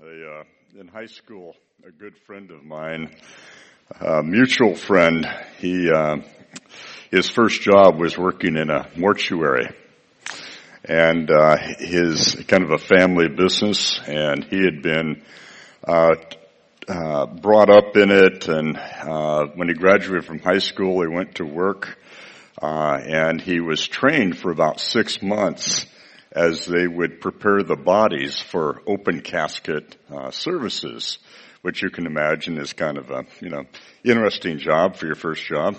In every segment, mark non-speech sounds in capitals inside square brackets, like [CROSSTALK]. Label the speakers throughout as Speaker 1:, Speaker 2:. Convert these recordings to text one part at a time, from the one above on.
Speaker 1: A, uh, in high school, a good friend of mine, a mutual friend, he, uh, his first job was working in a mortuary. And, uh, his kind of a family business and he had been, uh, uh, brought up in it and, uh, when he graduated from high school, he went to work, uh, and he was trained for about six months as they would prepare the bodies for open casket uh, services, which you can imagine is kind of a you know interesting job for your first job.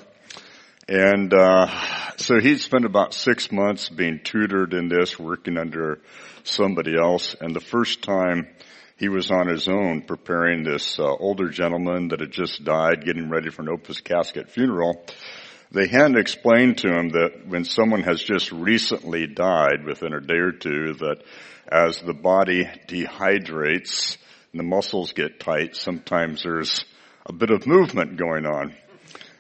Speaker 1: And uh, so he spent about six months being tutored in this, working under somebody else. And the first time he was on his own preparing this uh, older gentleman that had just died, getting ready for an open casket funeral, they hadn't explained to him that when someone has just recently died within a day or two that as the body dehydrates and the muscles get tight, sometimes there's a bit of movement going on.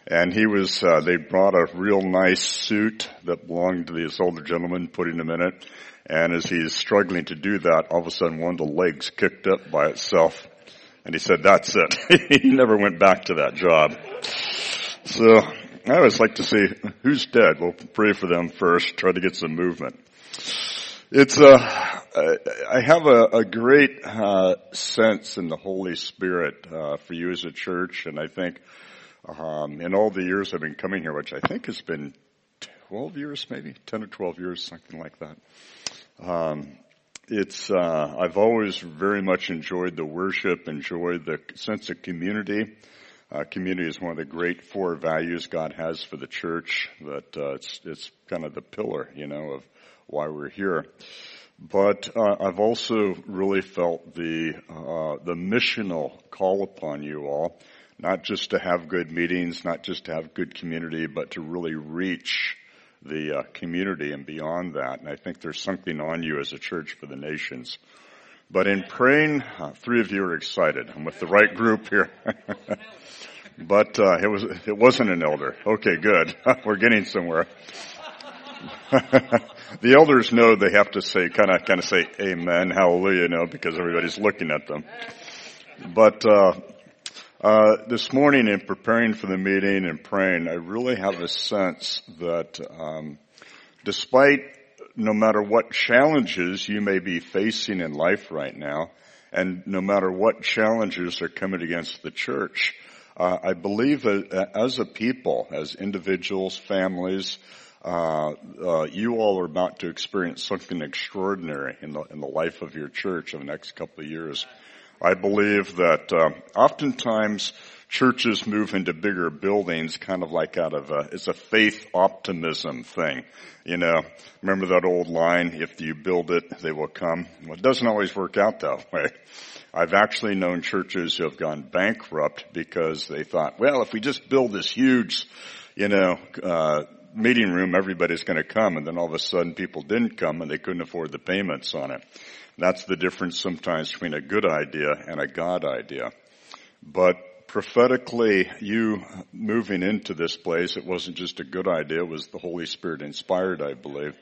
Speaker 1: And he was, uh, they brought a real nice suit that belonged to this older gentleman, putting him in it. And as he's struggling to do that, all of a sudden one of the legs kicked up by itself. And he said, that's it. [LAUGHS] he never went back to that job. So I always like to see who's dead. We'll pray for them first, try to get some movement. It's uh, I have a, a great uh, sense in the Holy Spirit uh, for you as a church, and I think um, in all the years I've been coming here, which I think has been 12 years, maybe 10 or 12 years, something like that. Um, it's uh, I've always very much enjoyed the worship, enjoyed the sense of community. Uh, community is one of the great four values God has for the church. That uh, it's it's kind of the pillar, you know, of why we're here. But uh, I've also really felt the uh, the missional call upon you all, not just to have good meetings, not just to have good community, but to really reach the uh, community and beyond that. And I think there's something on you as a church for the nations. But in praying, uh, three of you are excited. I'm with the right group here. [LAUGHS] but uh, it was it wasn't an elder. Okay, good. [LAUGHS] We're getting somewhere. [LAUGHS] the elders know they have to say kind of kind of say amen, hallelujah, you know, because everybody's looking at them. But uh, uh, this morning, in preparing for the meeting and praying, I really have a sense that um, despite no matter what challenges you may be facing in life right now, and no matter what challenges are coming against the church, uh, I believe that as a people, as individuals, families, uh, uh, you all are about to experience something extraordinary in the in the life of your church in the next couple of years. I believe that uh, oftentimes churches move into bigger buildings kind of like out of a, it's a faith optimism thing. You know, remember that old line, if you build it, they will come. Well, it doesn't always work out that way. I've actually known churches who have gone bankrupt because they thought, well, if we just build this huge, you know, uh, meeting room, everybody's going to come. And then all of a sudden people didn't come and they couldn't afford the payments on it. That's the difference sometimes between a good idea and a God idea. But prophetically, you moving into this place, it wasn't just a good idea, it was the Holy Spirit inspired, I believe.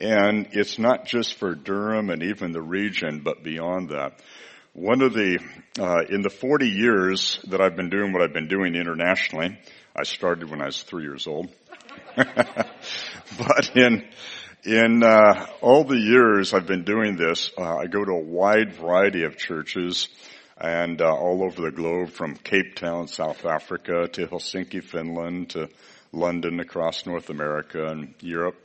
Speaker 1: And it's not just for Durham and even the region, but beyond that. One of the, uh, in the 40 years that I've been doing what I've been doing internationally, I started when I was three years old. [LAUGHS] but in, in uh, all the years I've been doing this, uh, I go to a wide variety of churches and uh, all over the globe from Cape Town, South Africa to Helsinki, Finland to London across North America and Europe.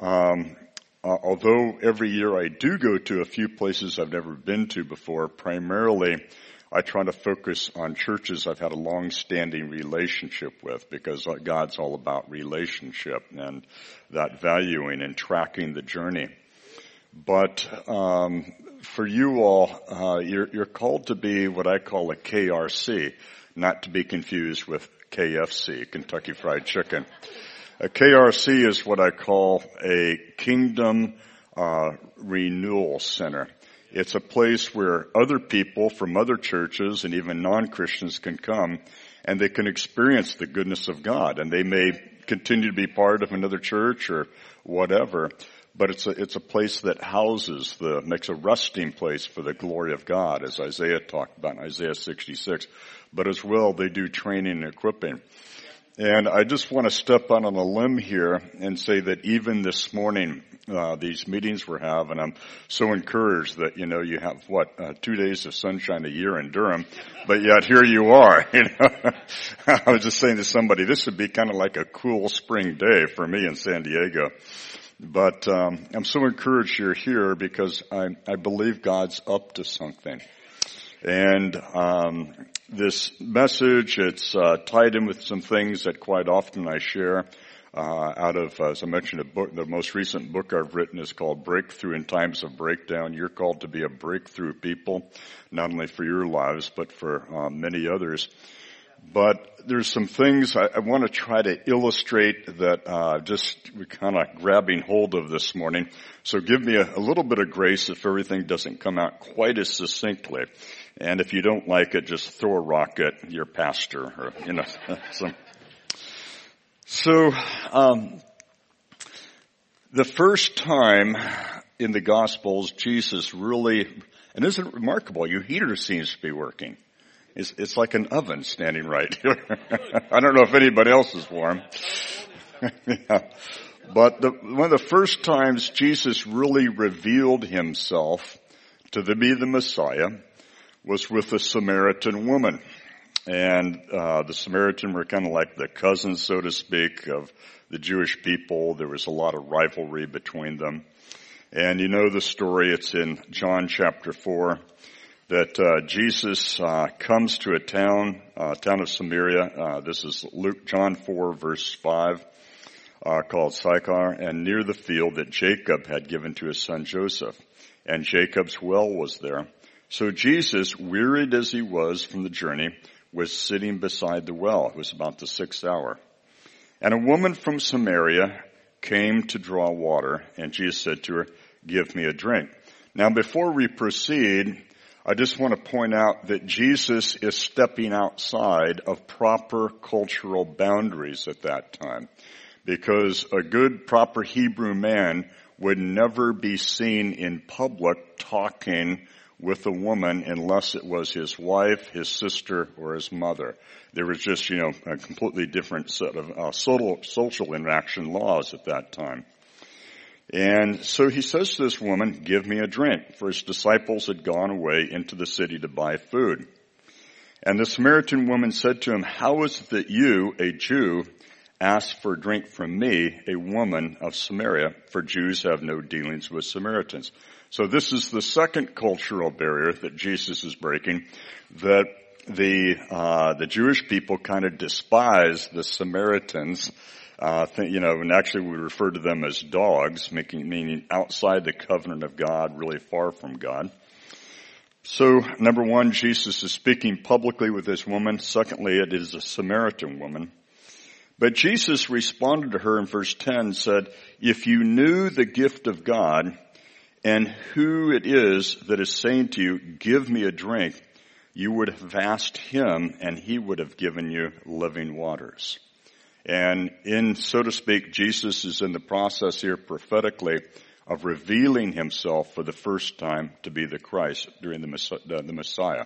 Speaker 1: Um, uh, although every year I do go to a few places I've never been to before, primarily I try to focus on churches I've had a long-standing relationship with because uh, God's all about relationship and that valuing and tracking the journey. But um, for you all, uh, you're, you're called to be what I call a KRC, not to be confused with KFC, Kentucky Fried Chicken. A KRC is what I call a Kingdom uh, Renewal Center. It's a place where other people from other churches and even non-Christians can come and they can experience the goodness of God and they may continue to be part of another church or whatever but it's a, it's a place that houses the, makes a resting place for the glory of God, as Isaiah talked about in Isaiah 66. But as well, they do training and equipping. And I just want to step out on a limb here and say that even this morning, uh, these meetings we're having, I'm so encouraged that, you know, you have what, uh, two days of sunshine a year in Durham, but yet here you are, [LAUGHS] you know. I was just saying to somebody, this would be kind of like a cool spring day for me in San Diego. But, um, I'm so encouraged you're here because I, I believe God's up to something. And um, this message, it's uh, tied in with some things that quite often I share uh, out of, as I mentioned, a book. The most recent book I've written is called "Breakthrough in Times of Breakdown." You're called to be a breakthrough people, not only for your lives but for uh, many others. But there's some things I, I want to try to illustrate that uh, just kind of grabbing hold of this morning. So give me a, a little bit of grace if everything doesn't come out quite as succinctly. And if you don't like it, just throw a rock at your pastor or, you know, [LAUGHS] some. So, um, the first time in the Gospels, Jesus really, and isn't it remarkable? Your heater seems to be working. It's, it's like an oven standing right here. [LAUGHS] I don't know if anybody else is warm. [LAUGHS] yeah. But the, one of the first times Jesus really revealed himself to be the Messiah was with a Samaritan woman. And uh, the Samaritan were kind of like the cousins, so to speak, of the Jewish people. There was a lot of rivalry between them. And you know the story. It's in John chapter 4 that uh, Jesus uh, comes to a town, uh, town of Samaria. Uh, this is Luke, John 4 verse 5, uh, called Sychar, and near the field that Jacob had given to his son Joseph. And Jacob's well was there. So Jesus, wearied as he was from the journey, was sitting beside the well. It was about the sixth hour. And a woman from Samaria came to draw water, and Jesus said to her, give me a drink. Now before we proceed, I just want to point out that Jesus is stepping outside of proper cultural boundaries at that time. Because a good, proper Hebrew man would never be seen in public talking with a woman unless it was his wife, his sister, or his mother. There was just, you know, a completely different set of uh, social, social interaction laws at that time. And so he says to this woman, give me a drink, for his disciples had gone away into the city to buy food. And the Samaritan woman said to him, how is it that you, a Jew, ask for a drink from me, a woman of Samaria, for Jews have no dealings with Samaritans. So this is the second cultural barrier that Jesus is breaking, that the uh, the Jewish people kind of despise the Samaritans. Uh, th- you know, and actually we refer to them as dogs, making meaning outside the covenant of God, really far from God. So, number one, Jesus is speaking publicly with this woman. Secondly, it is a Samaritan woman. But Jesus responded to her in verse 10 said, if you knew the gift of God and who it is that is saying to you, give me a drink, you would have asked him and he would have given you living waters. And in, so to speak, Jesus is in the process here prophetically of revealing himself for the first time to be the Christ during the Messiah.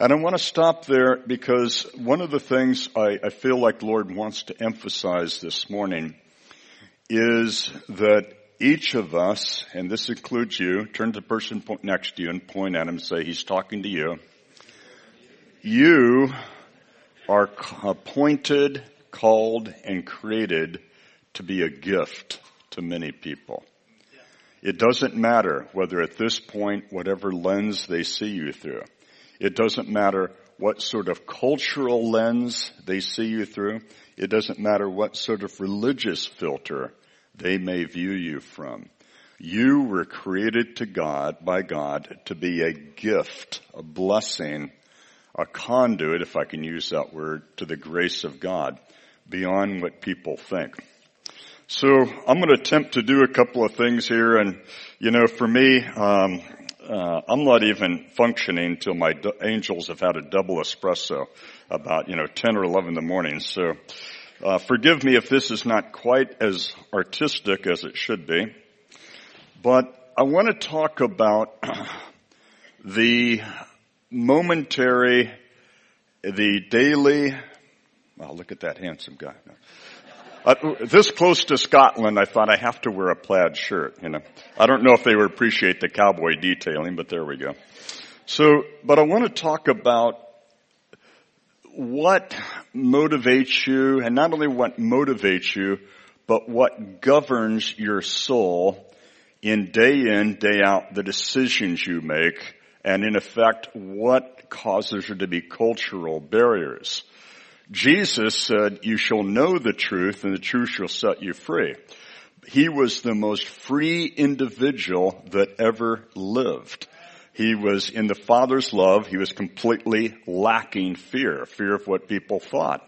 Speaker 1: And I want to stop there because one of the things I, I feel like Lord wants to emphasize this morning is that each of us, and this includes you, turn to the person next to you and point at him and say, he's talking to you. You are appointed, called, and created to be a gift to many people. It doesn't matter whether at this point, whatever lens they see you through. It doesn't matter what sort of cultural lens they see you through. It doesn't matter what sort of religious filter they may view you from. You were created to God, by God, to be a gift, a blessing, a conduit, if I can use that word, to the grace of God, beyond what people think. So I'm going to attempt to do a couple of things here, and you know, for me, um, uh, I'm not even functioning till my angels have had a double espresso about you know 10 or 11 in the morning. So uh, forgive me if this is not quite as artistic as it should be. But I want to talk about [CLEARS THROAT] the momentary, the daily, look at that handsome guy. Uh, this close to Scotland, I thought I have to wear a plaid shirt, you know. I don't know if they would appreciate the cowboy detailing, but there we go. So, but I want to talk about what motivates you, and not only what motivates you, but what governs your soul in day in, day out, the decisions you make, and in effect, what causes there to be cultural barriers. Jesus said, you shall know the truth and the truth shall set you free. He was the most free individual that ever lived. He was in the Father's love. He was completely lacking fear, fear of what people thought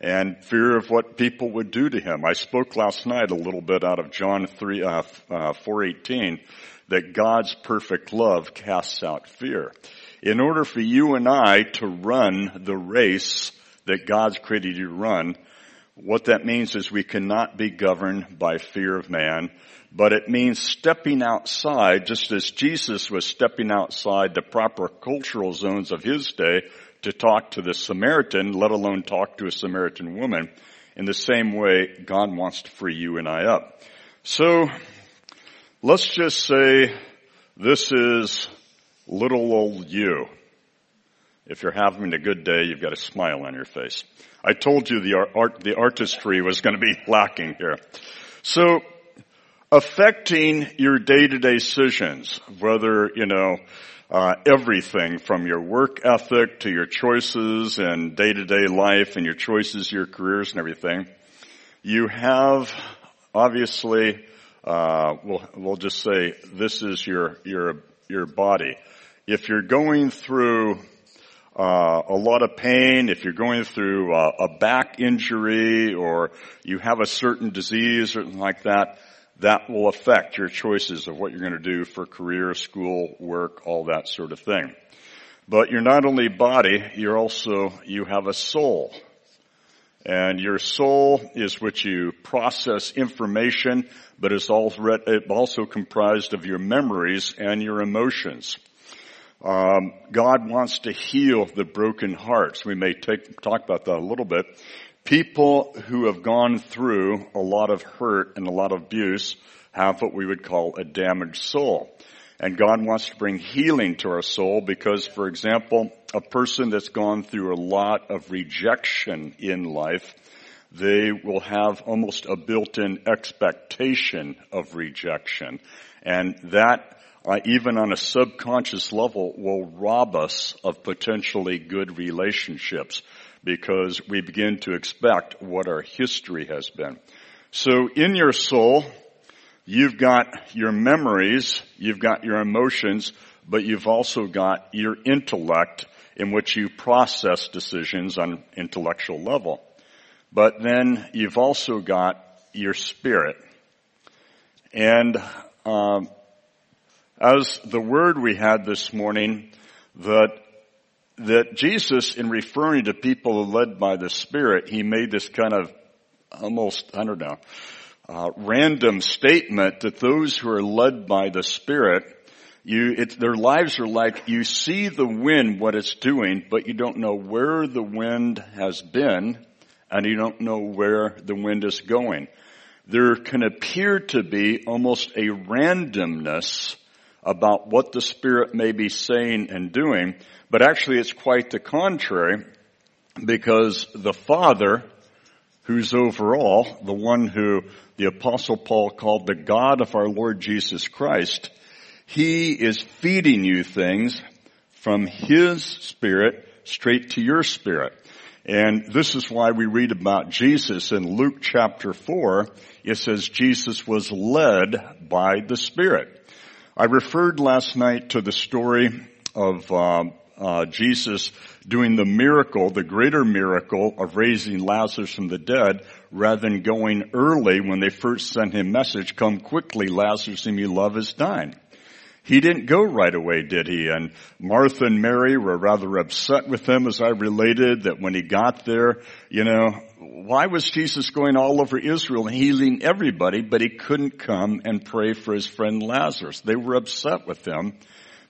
Speaker 1: and fear of what people would do to him. I spoke last night a little bit out of John 3, uh, uh, 418 that God's perfect love casts out fear. In order for you and I to run the race that God's created you to run, what that means is we cannot be governed by fear of man, but it means stepping outside, just as Jesus was stepping outside the proper cultural zones of his day to talk to the Samaritan, let alone talk to a Samaritan woman. In the same way, God wants to free you and I up. So, let's just say this is little old you. If you're having a good day, you've got a smile on your face. I told you the art, the artistry was going to be [LAUGHS] lacking here. So, affecting your day-to-day decisions, whether, you know, uh, everything from your work ethic to your choices and day-to-day life and your choices, your careers and everything. You have, obviously, uh, we'll, we'll just say this is your, your, your body. If you're going through uh, a lot of pain, if you're going through uh, a back injury or you have a certain disease or something like that, that will affect your choices of what you're going to do for career, school, work, all that sort of thing. But you're not only body, you're also, you have a soul. And your soul is what you process information, but it's also comprised of your memories and your emotions. Um, God wants to heal the broken hearts. We may take, talk about that a little bit. People who have gone through a lot of hurt and a lot of abuse have what we would call a damaged soul. And God wants to bring healing to our soul because, for example, a person that's gone through a lot of rejection in life, they will have almost a built-in expectation of rejection. And that, uh, even on a subconscious level, will rob us of potentially good relationships because we begin to expect what our history has been. So in your soul, you've got your memories, you've got your emotions, but you've also got your intellect in which you process decisions on intellectual level. But then you've also got your spirit. And um, as the word we had this morning, that that Jesus, in referring to people led by the Spirit, he made this kind of almost, I don't know, uh, random statement that those who are led by the Spirit, you, their lives are like you see the wind, what it's doing, but you don't know where the wind has been, and you don't know where the wind is going. There can appear to be almost a randomness about what the Spirit may be saying and doing, but actually it's quite the contrary because the Father, who's over all, the one who the apostle Paul called the God of our Lord Jesus Christ, he is feeding you things from his spirit straight to your spirit. And this is why we read about Jesus in Luke chapter 4. It says Jesus was led by the Spirit. I referred last night to the story of uh, uh, Jesus doing the miracle, the greater miracle of raising Lazarus from the dead, rather than going early when they first sent him message, come quickly, Lazarus whom you love is dying. He didn't go right away, did he? And Martha and Mary were rather upset with him as I related that when he got there, you know, why was Jesus going all over Israel and healing everybody, but he couldn't come and pray for his friend Lazarus? They were upset with him,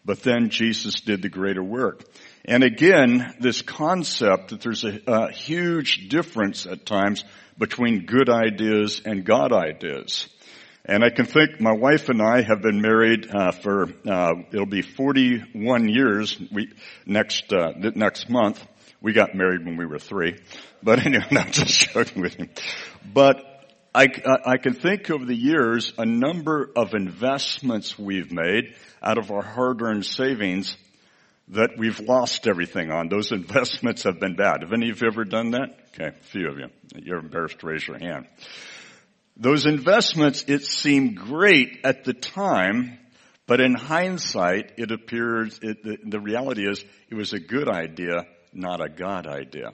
Speaker 1: but then Jesus did the greater work. And again, this concept that there's a, a huge difference at times between good ideas and God ideas. And I can think my wife and I have been married uh, for uh, it'll be 41 years. We next uh, next month we got married when we were three, but [LAUGHS] anyway, I'm just joking with you. But I, I can think over the years a number of investments we've made out of our hard-earned savings that we've lost everything on. Those [LAUGHS] investments have been bad. Have any of you ever done that? Okay, a few of you. You're embarrassed to raise your hand. Those investments, it seemed great at the time, but in hindsight, it appears, it, the, the reality is, it was a good idea, not a God idea.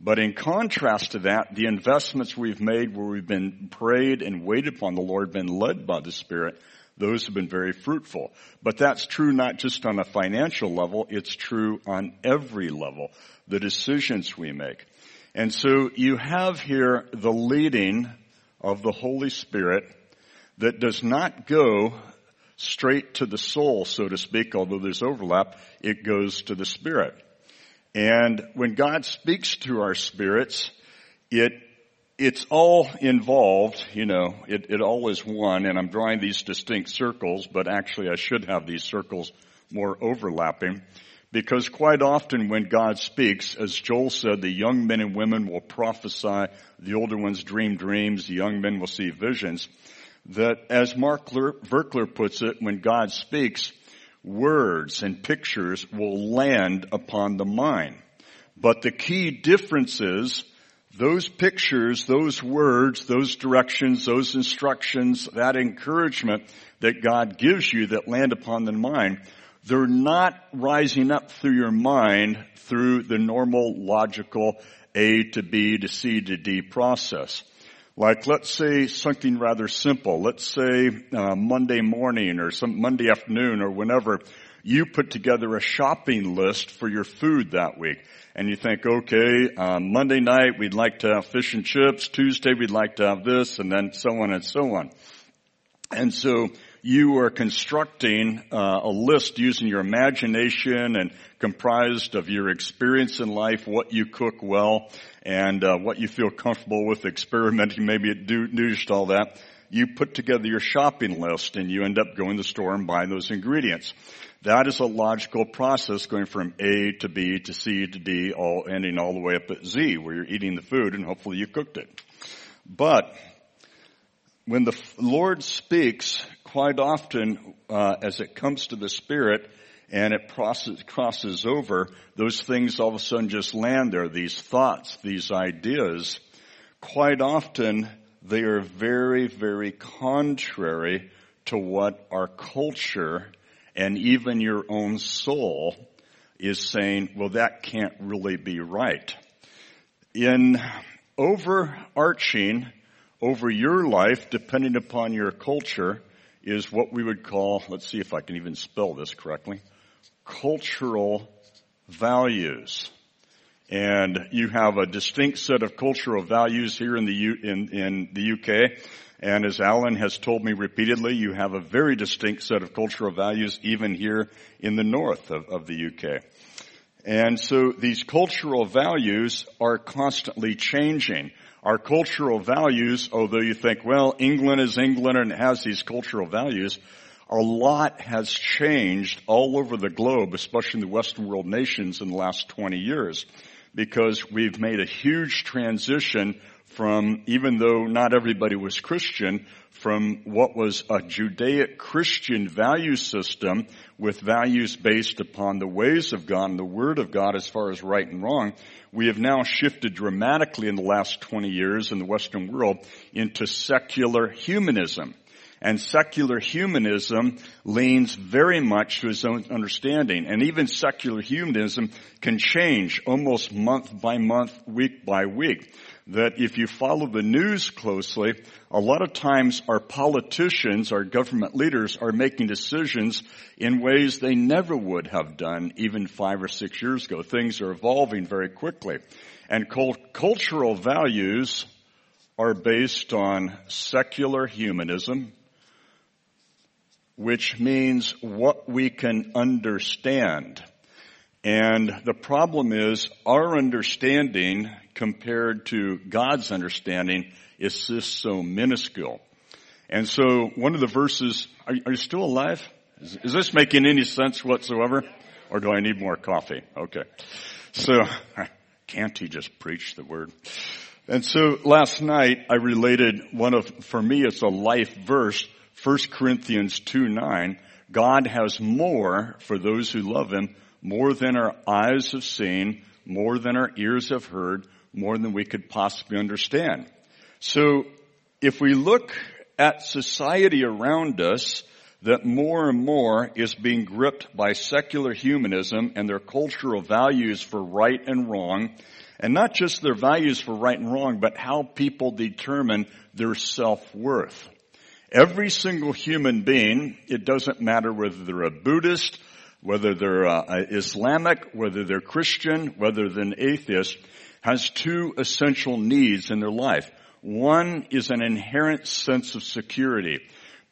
Speaker 1: But in contrast to that, the investments we've made where we've been prayed and waited upon the Lord, been led by the Spirit, those have been very fruitful. But that's true not just on a financial level, it's true on every level. The decisions we make. And so you have here the leading of the Holy Spirit that does not go straight to the soul, so to speak, although there's overlap, it goes to the Spirit. And when God speaks to our spirits, it it's all involved, you know, it, it all is one, and I'm drawing these distinct circles, but actually I should have these circles more overlapping. Because quite often when God speaks, as Joel said, the young men and women will prophesy, the older ones dream dreams, the young men will see visions. That as Mark Virkler puts it, when God speaks, words and pictures will land upon the mind. But the key difference is those pictures, those words, those directions, those instructions, that encouragement that God gives you that land upon the mind they're not rising up through your mind through the normal logical A to B to C to D process. Like let's say something rather simple. Let's say uh, Monday morning or some Monday afternoon or whenever you put together a shopping list for your food that week. And you think, okay, um, Monday night we'd like to have fish and chips. Tuesday we'd like to have this and then so on and so on. And so you are constructing uh, a list using your imagination and comprised of your experience in life, what you cook well, and uh, what you feel comfortable with experimenting maybe at Noosh, all that. You put together your shopping list and you end up going to the store and buying those ingredients. That is a logical process going from A to B to C to D, all ending all the way up at Z, where you're eating the food and hopefully you cooked it. But when the Lord speaks, quite often, uh, as it comes to the Spirit and it process, crosses over, those things all of a sudden just land there, these thoughts, these ideas. Quite often, they are very, very contrary to what our culture and even your own soul is saying, well, that can't really be right. In overarching over your life, depending upon your culture, is what we would call, let's see if I can even spell this correctly, cultural values. And you have a distinct set of cultural values here in the, U, in, in the UK. And as Alan has told me repeatedly, you have a very distinct set of cultural values even here in the north of, of the UK. And so these cultural values are constantly changing our cultural values, although you think, well, England is England and has these cultural values, a lot has changed all over the globe, especially in the Western world nations in the last 20 years, because we've made a huge transition from, even though not everybody was Christian, from what was a Judaic Christian value system with values based upon the ways of God and the Word of God as far as right and wrong, we have now shifted dramatically in the last 20 years in the Western world into secular humanism. And secular humanism leans very much to his own understanding. And even secular humanism can change almost month by month, week by week. That if you follow the news closely, a lot of times our politicians, our government leaders are making decisions in ways they never would have done even five or six years ago. Things are evolving very quickly. And cultural values are based on secular humanism, which means what we can understand. And the problem is our understanding compared to God's understanding is just so minuscule. And so one of the verses, are, are you still alive? Is, is, this making any sense whatsoever? Or do I need more coffee? Okay. So, [LAUGHS] can't he just preach the word? And so last night I related one of, for me it's a life verse 1 Corinthians 2 9, God has more for those who love Him, more than our eyes have seen, more than our ears have heard, more than we could possibly understand. So if we look at society around us, that more and more is being gripped by secular humanism and their cultural values for right and wrong, and not just their values for right and wrong, but how people determine their self-worth. Every single human being, it doesn't matter whether they're a Buddhist, whether they're uh, Islamic, whether they're Christian, whether they're an atheist, has two essential needs in their life. One is an inherent sense of security.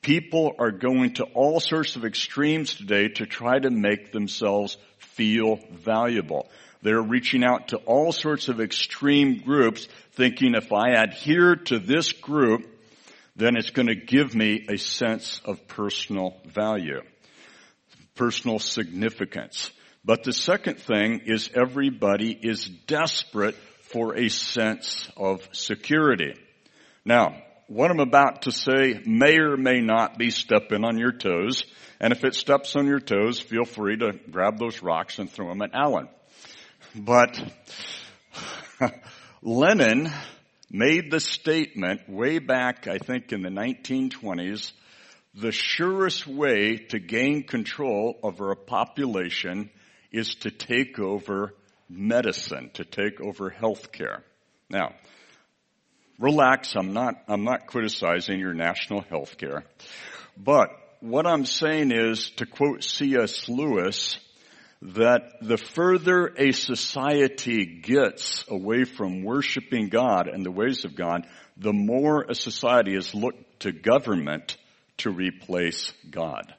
Speaker 1: People are going to all sorts of extremes today to try to make themselves feel valuable. They're reaching out to all sorts of extreme groups thinking if I adhere to this group, then it's going to give me a sense of personal value, personal significance. But the second thing is everybody is desperate for a sense of security. Now, what I'm about to say may or may not be stepping on your toes. And if it steps on your toes, feel free to grab those rocks and throw them at Alan. But [LAUGHS] Lenin made the statement way back, I think in the 1920s, the surest way to gain control over a population is to take over medicine, to take over healthcare. Now, relax, I'm not, I'm not criticizing your national healthcare, but what I'm saying is, to quote C.S. Lewis, that the further a society gets away from worshiping God and the ways of God, the more a society is looked to government to replace God.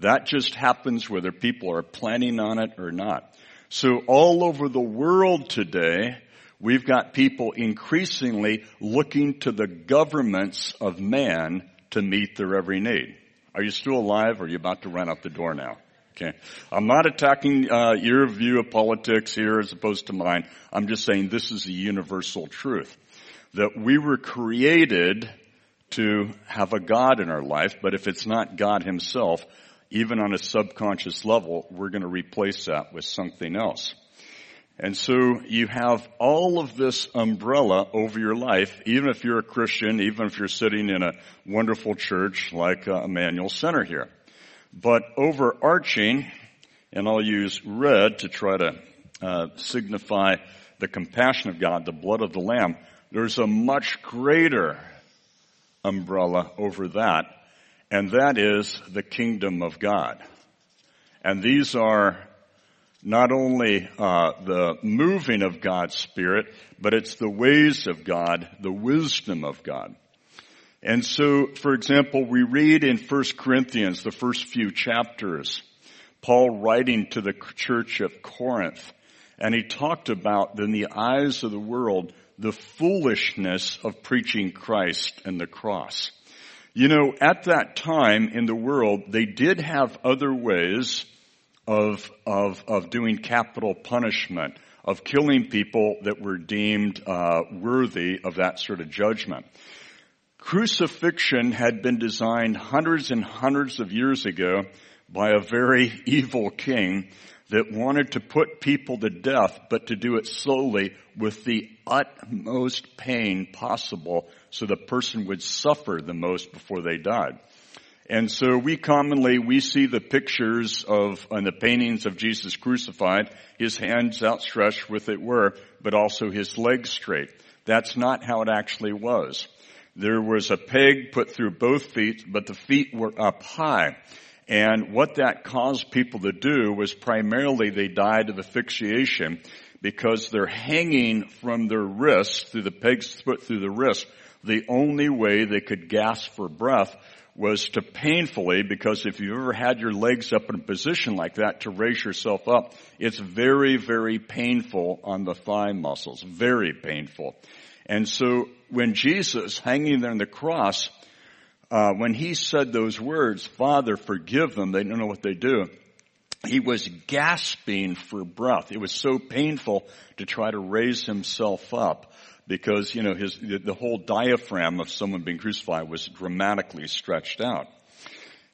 Speaker 1: That just happens whether people are planning on it or not. So all over the world today, we've got people increasingly looking to the governments of man to meet their every need. Are you still alive or are you about to run out the door now? Okay. I'm not attacking uh, your view of politics here as opposed to mine. I'm just saying this is a universal truth. That we were created to have a God in our life, but if it's not God himself, even on a subconscious level, we're going to replace that with something else. And so you have all of this umbrella over your life, even if you're a Christian, even if you're sitting in a wonderful church like uh, Emmanuel Center here. But overarching, and I'll use red to try to uh, signify the compassion of God, the blood of the Lamb, there's a much greater umbrella over that, and that is the kingdom of God. And these are not only uh, the moving of God's Spirit, but it's the ways of God, the wisdom of God. And so, for example, we read in 1 Corinthians, the first few chapters, Paul writing to the church of Corinth, and he talked about, in the eyes of the world, the foolishness of preaching Christ and the cross. You know, at that time in the world, they did have other ways of, of, of doing capital punishment, of killing people that were deemed uh, worthy of that sort of judgment. Crucifixion had been designed hundreds and hundreds of years ago by a very [LAUGHS] evil king that wanted to put people to death, but to do it slowly with the utmost pain possible so the person would suffer the most before they died. And so we commonly, we see the pictures of, and the paintings of Jesus crucified, his hands outstretched with it were, but also his legs straight. That's not how it actually was. There was a peg put through both feet, but the feet were up high. And what that caused people to do was primarily they died of asphyxiation because they're hanging from their wrists through the pegs put through the wrist. The only way they could gasp for breath was to painfully, because if you've ever had your legs up in a position like that to raise yourself up, it's very, very painful on the thigh muscles. Very painful. And so when Jesus, hanging there on the cross, uh, when he said those words, Father, forgive them, they don't know what they do. He was gasping for breath. It was so painful to try to raise himself up because, you know, his, the whole diaphragm of someone being crucified was dramatically stretched out.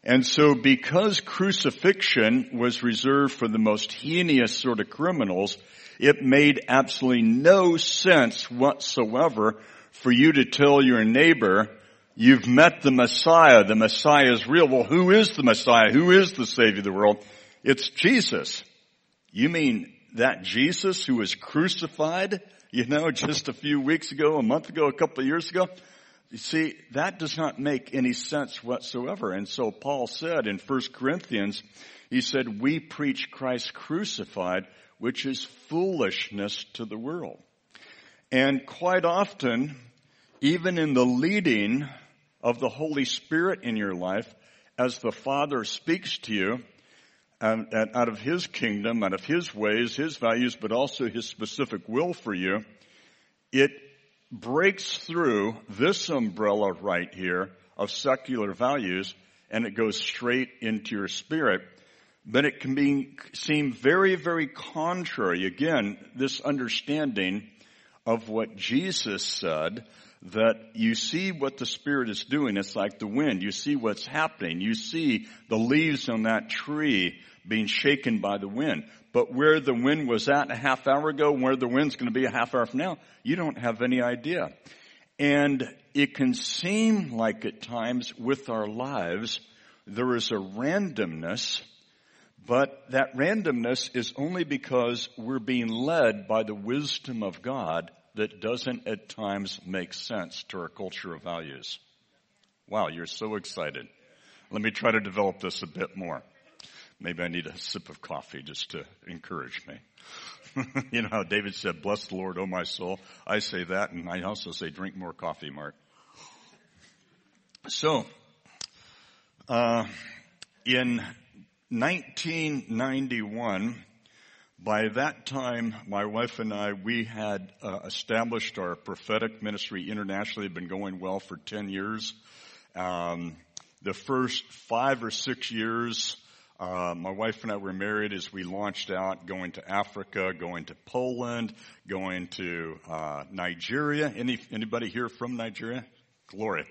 Speaker 1: And so because crucifixion was reserved for the most heinous sort of criminals, it made absolutely no sense whatsoever for you to tell your neighbor, you've met the Messiah, the Messiah is real. Well, who is the Messiah? Who is the Savior of the world? It's Jesus. You mean that Jesus who was crucified? you know, [LAUGHS] just a few weeks ago, a month ago, a couple of years ago. You see, that does not make any sense whatsoever. And so Paul said in 1 Corinthians, he said, we preach Christ crucified, which is foolishness to the world. And quite often, even in the leading of the Holy Spirit in your life, as the Father speaks to you, and, and out of His kingdom, out of His ways, His values, but also His specific will for you, it breaks through this umbrella right here of secular values and it goes straight into your spirit. But it can be, seem very, very contrary. Again, this understanding of what Jesus said that you see what the Spirit is doing. It's like the wind. You see what's happening. You see the leaves on that tree being shaken by the wind. But where the wind was at a half hour ago, where the wind's going to be a half hour from now, you don't have any idea. And it can seem like at times with our lives, there is a randomness, but that randomness is only because we're being led by the wisdom of God that doesn't at times make sense to our culture of values. Wow, you're so excited. Let me try to develop this a bit more. Maybe I need a sip of coffee just to encourage me. [LAUGHS] you know how David said, bless the Lord, O my soul. I say that and I also say drink more coffee, Mark. So, uh, in 1991, by that time, my wife and I, we had uh, established our prophetic ministry internationally. It Had been going well for 10 years. Um, the first five or six years, uh, my wife and I were married as we launched out, going to Africa, going to Poland, going to uh, Nigeria. Any anybody here from Nigeria? Glory.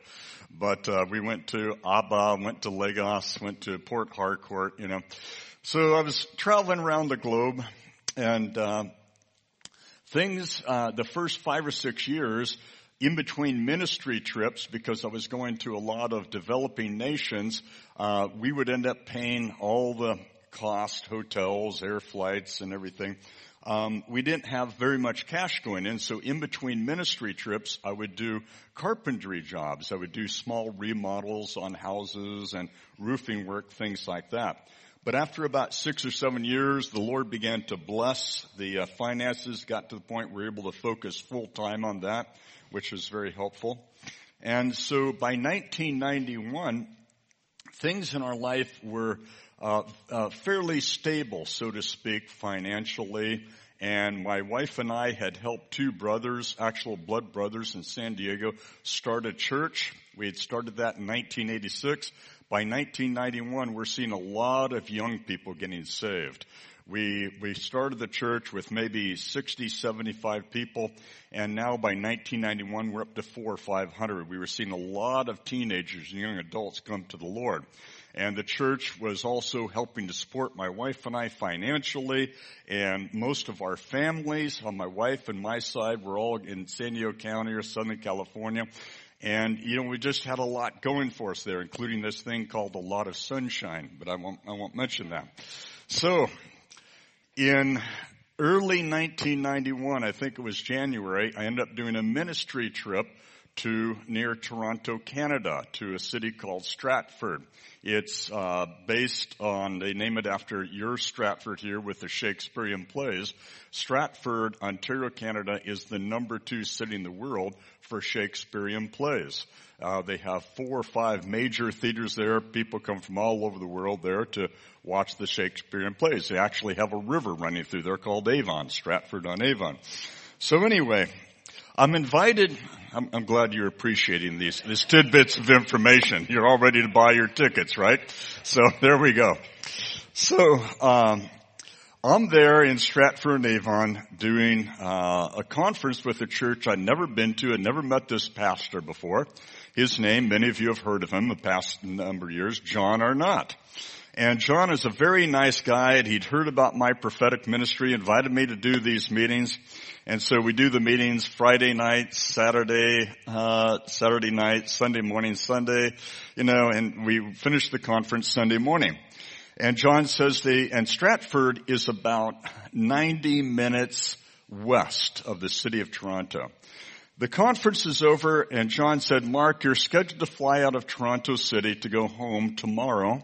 Speaker 1: But uh, we went to Aba, went to Lagos, went to Port Harcourt. You know, so I was traveling around the globe, and uh, things. Uh, the first five or six years, in between ministry trips, because I was going to a lot of developing nations, uh, we would end up paying all the cost, hotels, air flights, and everything. Um, we didn't have very much cash going in, so in between ministry trips, I would do carpentry jobs. I would do small remodels on houses and roofing work, things like that. But after about six or seven years, the Lord began to bless the uh, finances, got to the point we were able to focus full time on that which was very helpful. And so by 1991, things in our life were uh, uh, fairly stable, so to speak, financially. And my wife and I had helped two brothers, actual blood brothers in San Diego, start a church. We had started that in 1986. By 1991, we're seeing a lot of young people getting saved. We, we started the church with maybe 60, 75 people, and now by 1991 we're up to four or 500. We were seeing a lot of teenagers and young adults come to the Lord. And the church was also helping to support my wife and I financially, and most of our families on my wife and my side were all in San Diego County or Southern California. And, you know, we just had a lot going for us there, including this thing called a lot of sunshine, but I won't, I won't mention that. So, in early 1991, I think it was January, I ended up doing a ministry trip to near Toronto, Canada, to a city called Stratford. It's uh, based on they name it after your Stratford here with the Shakespearean plays. Stratford, Ontario, Canada, is the number two city in the world for Shakespearean plays. Uh, they have four or five major theaters there. People come from all over the world there to watch the Shakespearean plays. They actually have a river running through there called Avon, Stratford on Avon. So anyway, I'm invited. I'm, I'm, glad you're appreciating these, these tidbits of information. You're all ready to buy your tickets, right? So [LAUGHS] there we go. So, um, I'm there in Stratford Avon doing uh, a conference with a church I'd never been to. I'd never met this pastor before. His name, many of you have heard of him the past number of years, John Arnott. And John is a very nice guy and he'd heard about my prophetic ministry, invited me to do these meetings. And so we do the meetings Friday night, Saturday, uh, Saturday night, Sunday morning, Sunday, you know, and we finish the conference Sunday morning. And John says the, and Stratford is about 90 minutes west of the city of Toronto. The conference is over and John said, Marc, you're scheduled to fly out of Toronto City to go home tomorrow,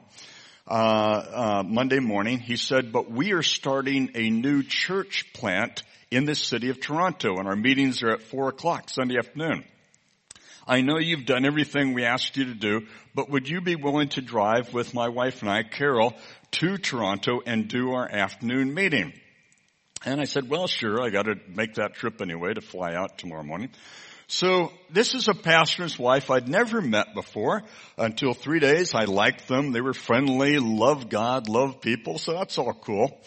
Speaker 1: uh, uh, Monday morning. He said, but we are starting a new church plant in the city of Toronto and our meetings are at four o'clock Sunday afternoon. I know you've done everything we asked you to do, but would you be willing to drive with my wife and I, Carol, to Toronto and do our afternoon meeting? And I said, well, sure, I gotta make that trip anyway to fly out tomorrow morning. So this is a pastor's wife I'd never met before until three days. I liked them. They were friendly, loved God, loved people. So that's all cool.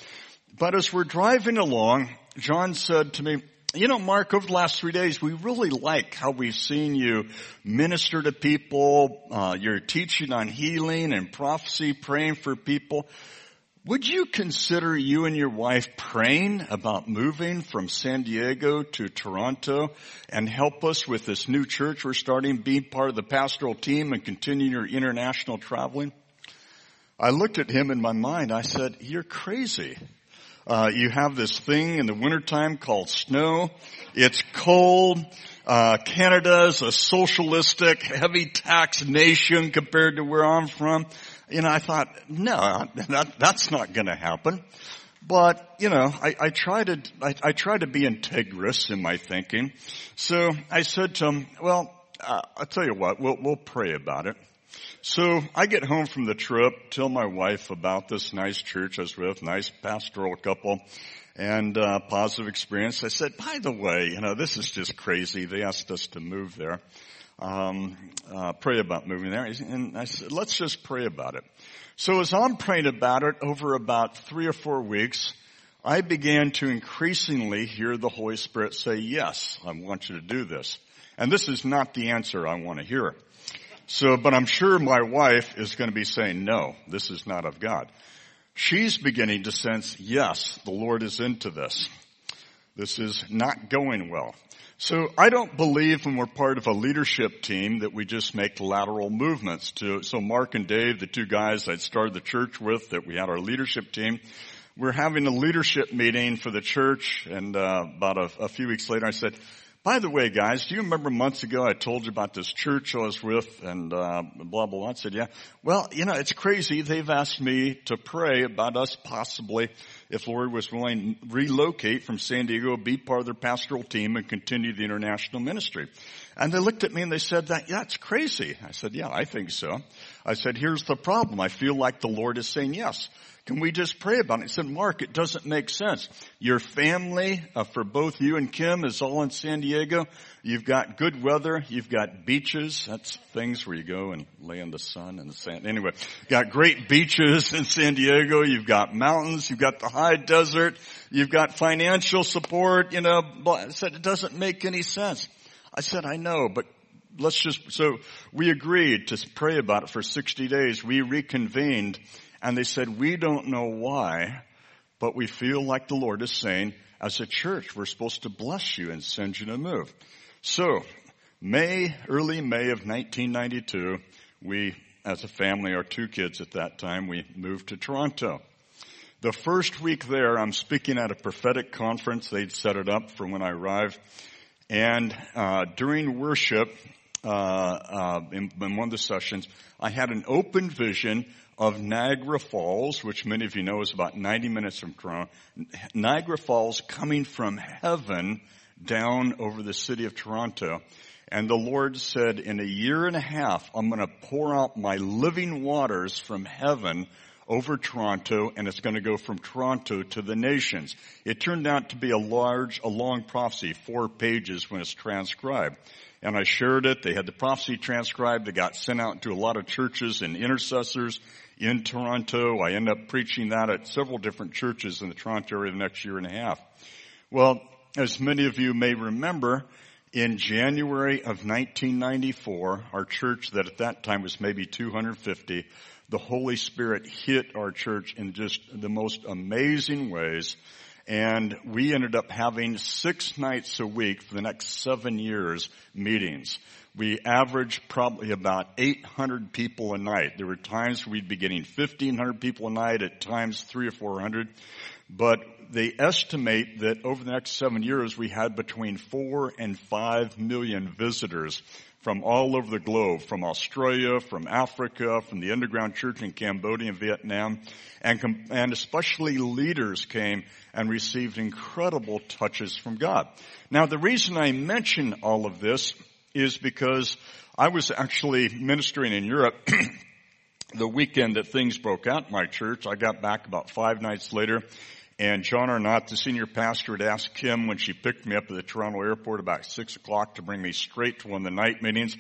Speaker 1: But as we're driving along, John said to me, you know, Marc, over the last three days, we really like how we've seen you minister to people. Uh, you're teaching on healing and prophecy, praying for people. Would you consider you and your wife praying about moving from San Diego to Toronto and help us with this new church we're starting, being part of the pastoral team and continue your international traveling? I looked at him in my mind. I said, you're crazy. Uh, you have this thing in the wintertime called snow. It's cold. Uh, Canada is a socialistic, heavy tax nation compared to where I'm from. You know, I thought, no, that, that's not going to happen. But you know, I, I try to I, I, try to be integrous in my thinking. So I said to him, "Well, uh, I'll tell you what, we'll we'll pray about it." So I get home from the trip, tell my wife about this nice church I was with, nice pastoral couple, and uh, positive experience. I said, by the way, you know, this is just crazy. They asked us to move there. Um, uh, pray about moving there. And I said, let's just pray about it. So as I'm praying about it over about three or four weeks, I began to increasingly hear the Holy Spirit say, yes, I want you to do this. And this is not the answer I want to hear. So, but I'm sure my wife is going to be saying, no, this is not of God. She's beginning to sense, yes, the Lord is into this. This is not going well. So I don't believe when we're part of a leadership team that we just make lateral movements to, so Mark and Dave, the two guys I'd started the church with, that we had our leadership team, we're having a leadership meeting for the church and uh, about a, a few weeks later I said, by the way, guys, do you remember months ago I told you about this church I was with and uh, blah, blah, blah? I said, yeah. Well, you know, it's crazy. They've asked me to pray about us possibly, if Lord was willing, relocate from San Diego, be part of their pastoral team and continue the international ministry. And they looked at me and they said that, yeah, it's crazy. I said, yeah, I think so. I said, here's the problem. I feel like the Lord is saying yes. Can we just pray about it? He said, Marc, it doesn't make sense. Your family, uh, for both you and Kim, is all in San Diego. You've got good weather. You've got beaches. That's things where you go and lay in the sun and the sand. Anyway, got great beaches in San Diego. You've got mountains. You've got the high desert. You've got financial support. You know, I said, it doesn't make any sense. I said, I know, but let's just, so we agreed to pray about it for 60 days. We reconvened and they said, we don't know why, but we feel like the Lord is saying, as a church, we're supposed to bless you and send you to move. So, May, early May of 1992, we, as a family, our two kids at that time, we moved to Toronto. The first week there, I'm speaking at a prophetic conference. They'd set it up for when I arrived. And uh, during worship, uh, uh, in, in one of the sessions, I had an open vision of Niagara Falls, which many of you know is about 90 minutes from Toronto. Niagara Falls coming from heaven down over the city of Toronto. And the Lord said, in a year and a half, I'm going to pour out my living waters from heaven over Toronto and it's going to go from Toronto to the nations. It turned out to be a large, a long prophecy, four pages when it's transcribed. And I shared it. They had the prophecy transcribed. It got sent out to a lot of churches and intercessors in Toronto. I end up preaching that at several different churches in the Toronto area the next year and a half. Well, as many of you may remember, in January of 1994, our church that at that time was maybe 250, the Holy Spirit hit our church in just the most amazing ways. And we ended up having six nights a week for the next seven years meetings. We averaged probably about 800 people a night. There were times we'd be getting 1500 people a night, at times three or 400. But they estimate that over the next seven years we had between four and five million visitors from all over the globe, from Australia, from Africa, from the underground church in Cambodia and Vietnam, and, and especially leaders came and received incredible touches from God. Now the reason I mention all of this is because I was actually ministering in Europe [CLEARS THROAT] the weekend that things broke out in my church. I got back about five nights later and John Arnott, the senior pastor, had asked Kim when she picked me up at the Toronto airport about six o'clock to bring me straight to one of the night meetings.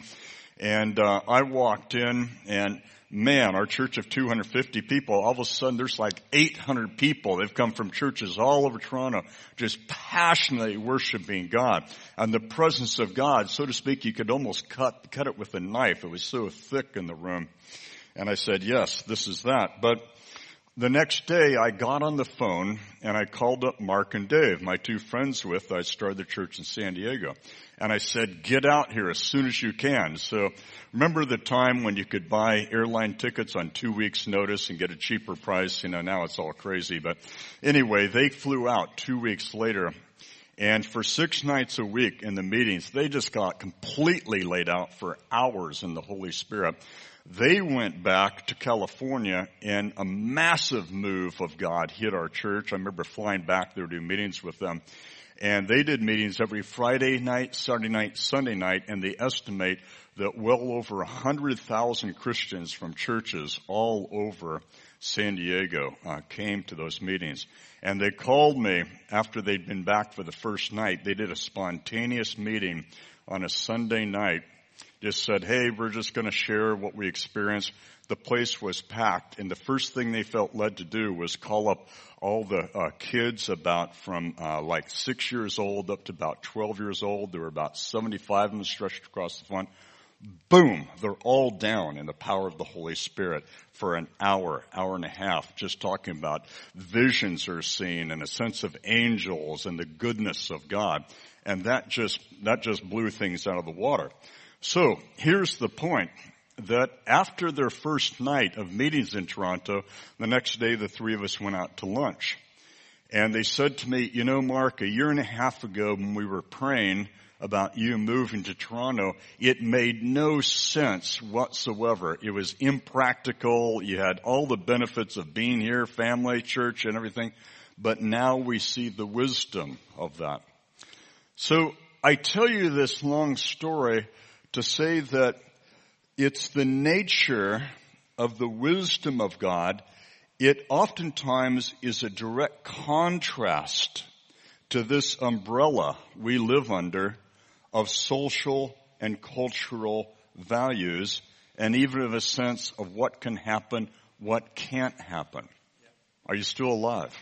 Speaker 1: And uh, I walked in, and man, our church of 250 people, all of a sudden there's like 800 people. They've come from churches all over Toronto, just passionately worshiping God. And the presence of God, so to speak, you could almost cut, cut it with a knife. It was so thick in the room. And I said, yes, this is that. But the next day I got on the phone and I called up Mark and Dave, my two friends with, I started the church in San Diego. And I said, get out here as soon as you can. So remember the time when you could buy airline tickets on two weeks notice and get a cheaper price? You know, now it's all crazy. But anyway, they flew out two weeks later and for six nights a week in the meetings, they just got completely laid out for hours in the Holy Spirit. They went back to California and a massive move of God hit our church. I remember flying back there to do meetings with them. And they did meetings every Friday night, Saturday night, Sunday night, and they estimate that well over a hundred thousand Christians from churches all over San Diego uh, came to those meetings. And they called me after they'd been back for the first night. They did a spontaneous meeting on a Sunday night just said, hey, we're just going to share what we experienced. The place was packed and the first thing they felt led to do was call up all the uh, kids about from uh, like six years old up to about 12 years old. There were about 75 of them stretched across the front. Boom, they're all down in the power of the Holy Spirit for an hour, hour and a half, just talking about visions are seen and a sense of angels and the goodness of God. And that just, that just blew things out of the water. So here's the point that after their first night of meetings in Toronto, the next day the three of us went out to lunch. And they said to me, you know, Marc, a year and a half ago when we were praying about you moving to Toronto, it made no sense whatsoever. It was impractical. You had all the benefits of being here, family, church, and everything. But now we see the wisdom of that. So I tell you this long story to say that it's the nature of the wisdom of God. It oftentimes is a direct contrast to this umbrella we live under of social and cultural values and even of a sense of what can happen, what can't happen. Are you still alive?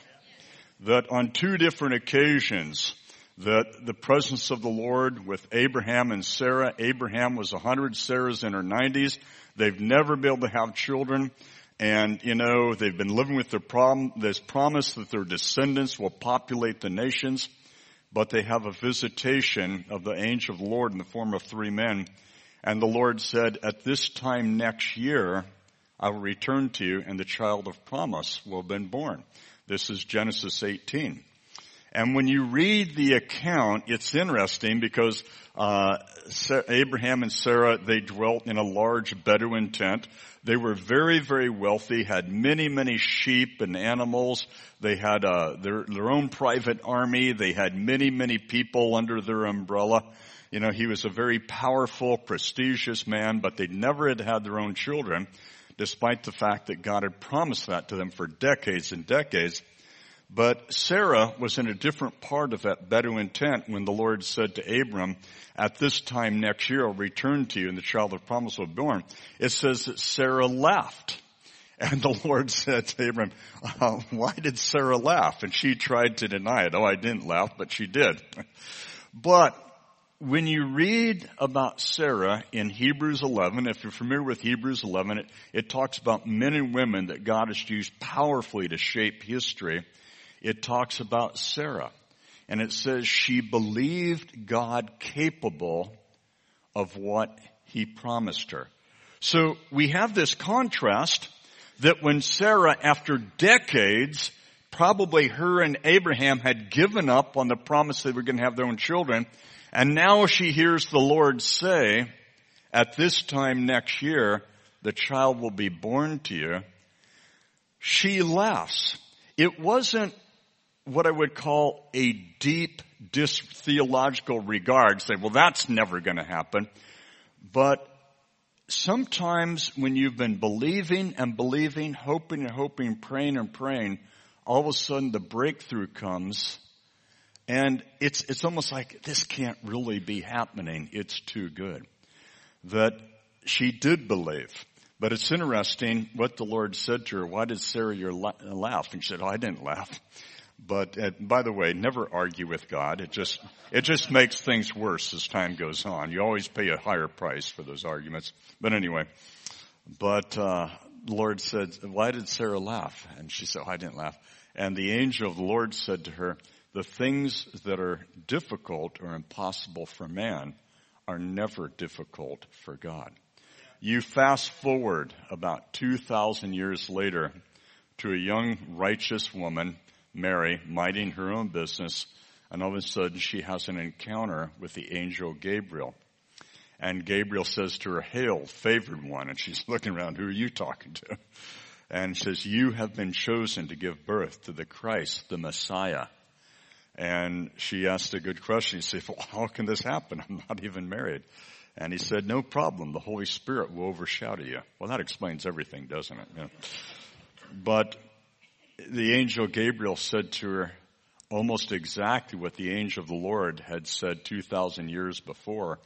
Speaker 1: That on two different occasions, that the presence of the Lord with Abraham and Sarah. Abraham was 100, Sarah's in her 90s. They've never been able to have children. And, you know, they've been living with their problem, this promise that their descendants will populate the nations. but they have a visitation of the angel of the Lord in the form of three men. And the Lord said, at this time next year, I will return to you and the child of promise will have been born. This is Genesis 18. And when you read the account, it's interesting because uh, Abraham and Sarah, they dwelt in a large Bedouin tent. They were very, very wealthy, had many, many sheep and animals. They had uh, their, their own private army. They had many, many people under their umbrella. You know, he was a very powerful, prestigious man, but they never had had their own children, despite the fact that God had promised that to them for decades and decades. But Sarah was in a different part of that Bedouin tent when the Lord said to Abram, at this time next year I'll return to you and the child of promise will be born. It says that Sarah laughed. And the [LAUGHS] Lord said to Abram, uh, why did Sarah laugh? And she tried to deny it. Oh, I didn't laugh, but she did. [LAUGHS] but when you read about Sarah in Hebrews 11, if you're familiar with Hebrews 11, it, it talks about men and women that God has used powerfully to shape history it talks about Sarah. And it says she believed God capable of what he promised her. So we have this contrast that when Sarah, after decades, probably her and Abraham had given up on the promise they were going to have their own children, and now she hears the Lord say, at this time next year, the child will be born to you. She laughs. It wasn't what I would call a deep dis- theological regard, say, well, that's never going to happen. But sometimes when you've been believing and believing, hoping and hoping, praying and praying, all of a sudden the breakthrough comes and it's, it's almost like this can't really be happening. It's too good. That she did believe. But it's interesting what the Lord said to her. Why did Sarah laugh? And she said, oh, I didn't laugh. But uh, by the way, never argue with God. It just it just makes things worse as time goes on. You always pay a higher price for those arguments. But anyway, but uh, Lord said, "Why did Sarah laugh?" And she said, oh, "I didn't laugh." And the angel of the Lord said to her, "The things that are difficult or impossible for man are never difficult for God." You fast forward about 2,000 years later to a young righteous woman Mary minding her own business, and all of a sudden she has an encounter with the angel Gabriel. And Gabriel says to her, Hail, favored one. And she's [LAUGHS] looking around, who are you talking to? And says, you have been chosen to give birth to the Christ, the Messiah. And she asked a good question. She said, well, [LAUGHS] how can this happen? I'm not even married. And he said, no problem. The Holy Spirit will overshadow you. Well, that explains everything, doesn't it? Yeah. But the angel Gabriel said to her almost exactly what the angel of the Lord had said 2,000 years before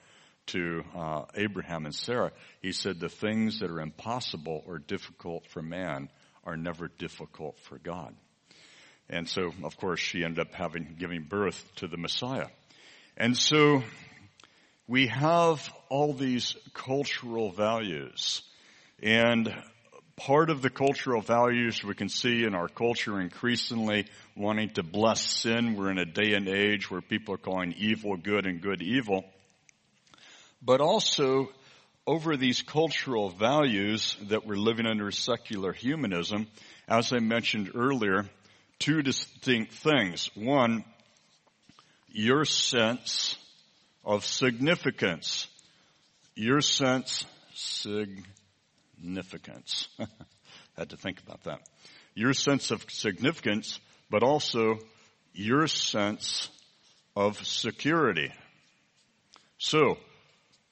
Speaker 1: to uh, Abraham and Sarah. He said, the things that are impossible or difficult for man are never difficult for God. And so, of course, she ended up having, giving birth to the Messiah. And so, we have all these cultural values. And part of the cultural values we can see in our culture increasingly wanting to bless sin. We're in a day and age where people are calling evil good and good evil. But also over these cultural values that we're living under secular humanism, as I mentioned earlier, two distinct things. One, your sense of significance. Your sense, sig, significance. [LAUGHS] Had to think about that. Your sense of significance, but also your sense of security. So,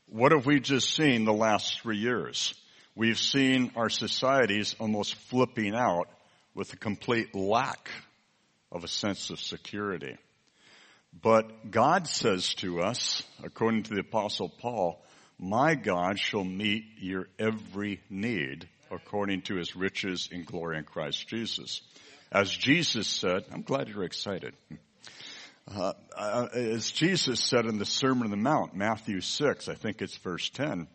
Speaker 1: what have we just seen the last three years? We've seen our societies almost flipping out with a complete lack of a sense of security. But God says to us, according to the apostle Paul, my God shall meet your every need according to his riches in glory in Christ Jesus. As Jesus said, I'm glad you're excited. Uh, uh, as Jesus said in the Sermon on the Mount, Matthew 6, I think it's verse 10,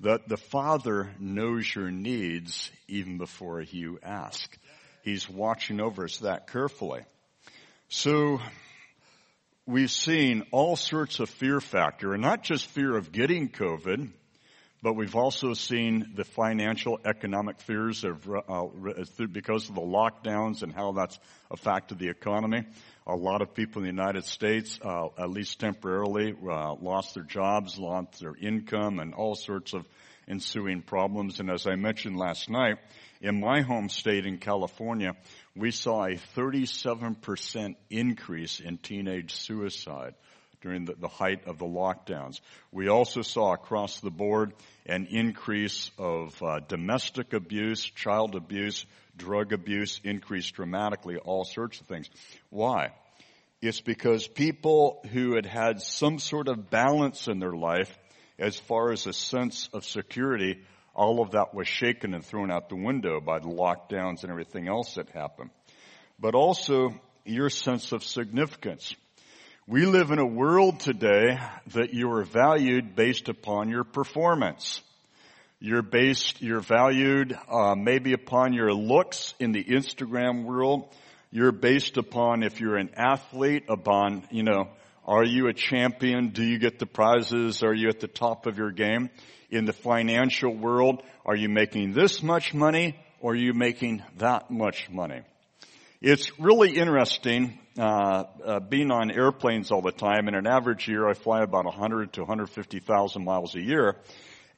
Speaker 1: that the Father knows your needs even before you ask. He's watching over us that carefully. So, we've seen all sorts of fear factor, and not just fear of getting COVID, but we've also seen the financial economic fears of, uh, because of the lockdowns and how that's affected the economy. A lot of people in the United States, uh, at least temporarily, uh, lost their jobs, lost their income, and all sorts of ensuing problems. And as I mentioned last night, in my home state in California, we saw a 37% increase in teenage suicide during the, the, height of the lockdowns. We also saw across the board an increase of uh, domestic abuse, child abuse, drug abuse increased dramatically, all sorts of things. Why? It's because people who had had some sort of balance in their life as far as a sense of security, all of that was shaken and thrown out the window by the lockdowns and everything else that happened. But also your sense of significance. We live in a world today that you are valued based upon your performance. You're based, you're valued uh, maybe upon your looks in the Instagram world. You're based upon if you're an athlete, upon, you know, are you a champion? Do you get the prizes? Are you at the top of your game? In the financial world, are you making this much money or are you making that much money? It's really interesting uh, uh, being on airplanes all the time. In an average year, I fly about 100 to 150,000 miles a year.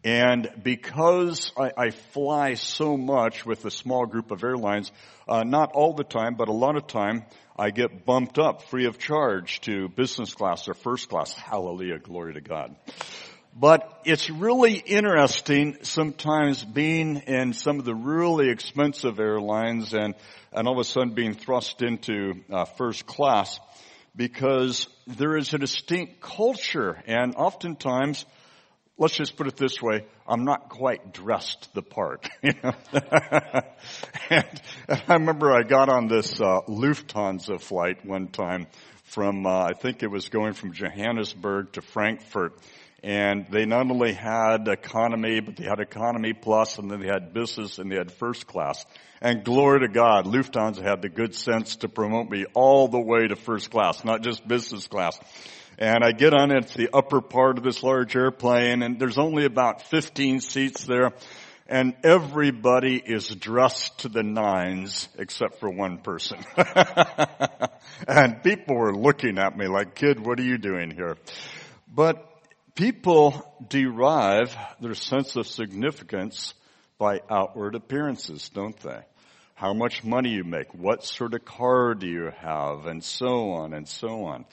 Speaker 1: And because I, I, fly so much with a small group of airlines, uh, not all the time, but a lot of time, I get bumped up free of charge to business class or first class. Hallelujah, glory to God. But it's really interesting sometimes being in some of the really expensive airlines and, and all of a sudden being thrust into uh, first class because there is a distinct culture and oftentimes, let's just put it this way, I'm not quite dressed the part. [LAUGHS] You know? and, and, I remember I got on this uh, Lufthansa flight one time from, uh, I think it was going from Johannesburg to Frankfurt and they not only had economy, but they had economy plus, and then they had business, and they had first class. And glory to God, Lufthansa had the good sense to promote me all the way to first class, not just business class. And I get on it, it's the upper part of this large airplane, and there's only about 15 seats there, and everybody is dressed to the nines except for one person. [LAUGHS] and people were looking at me like, kid, what are you doing here? But People derive their sense of significance by outward appearances, don't they? How much money you make, what sort of car do you have, and so on and so on.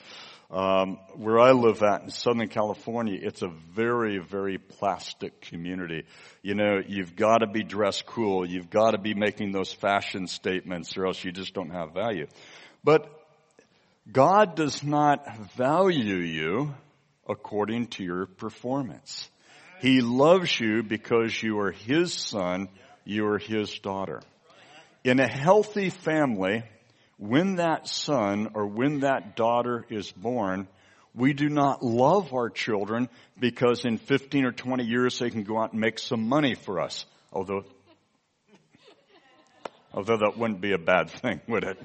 Speaker 1: Um, where I live at in Southern California, it's a very, very plastic community. You know, you've got to be dressed cool. You've got to be making those fashion statements or else you just don't have value. But God does not value you according to your performance. He loves you because you are His son, you are His daughter. In a healthy family, when that son or when that daughter is born, we do not love our children because in 15 or 20 years they can go out and make some money for us. Although, although that wouldn't be a bad thing, would it?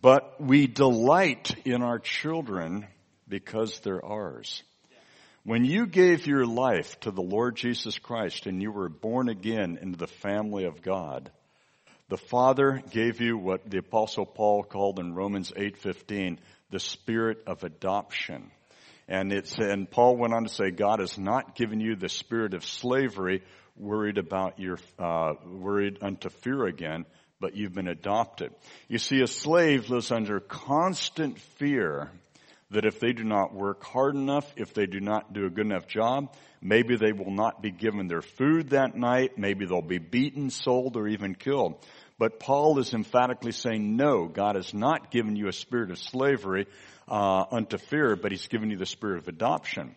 Speaker 1: But we delight in our children because they're ours. When you gave your life to the Lord Jesus Christ and you were born again into the family of God, the Father gave you what the apostle Paul called in Romans 8:15 the spirit of adoption. And it's and Paul went on to say God has not given you the spirit of slavery worried about your uh, worried unto fear again, but you've been adopted. You see a slave lives under constant fear that if they do not work hard enough, if they do not do a good enough job, maybe they will not be given their food that night, maybe they'll be beaten, sold, or even killed. But Paul is emphatically saying, no, God has not given you a spirit of slavery uh, unto fear, but he's given you the spirit of adoption.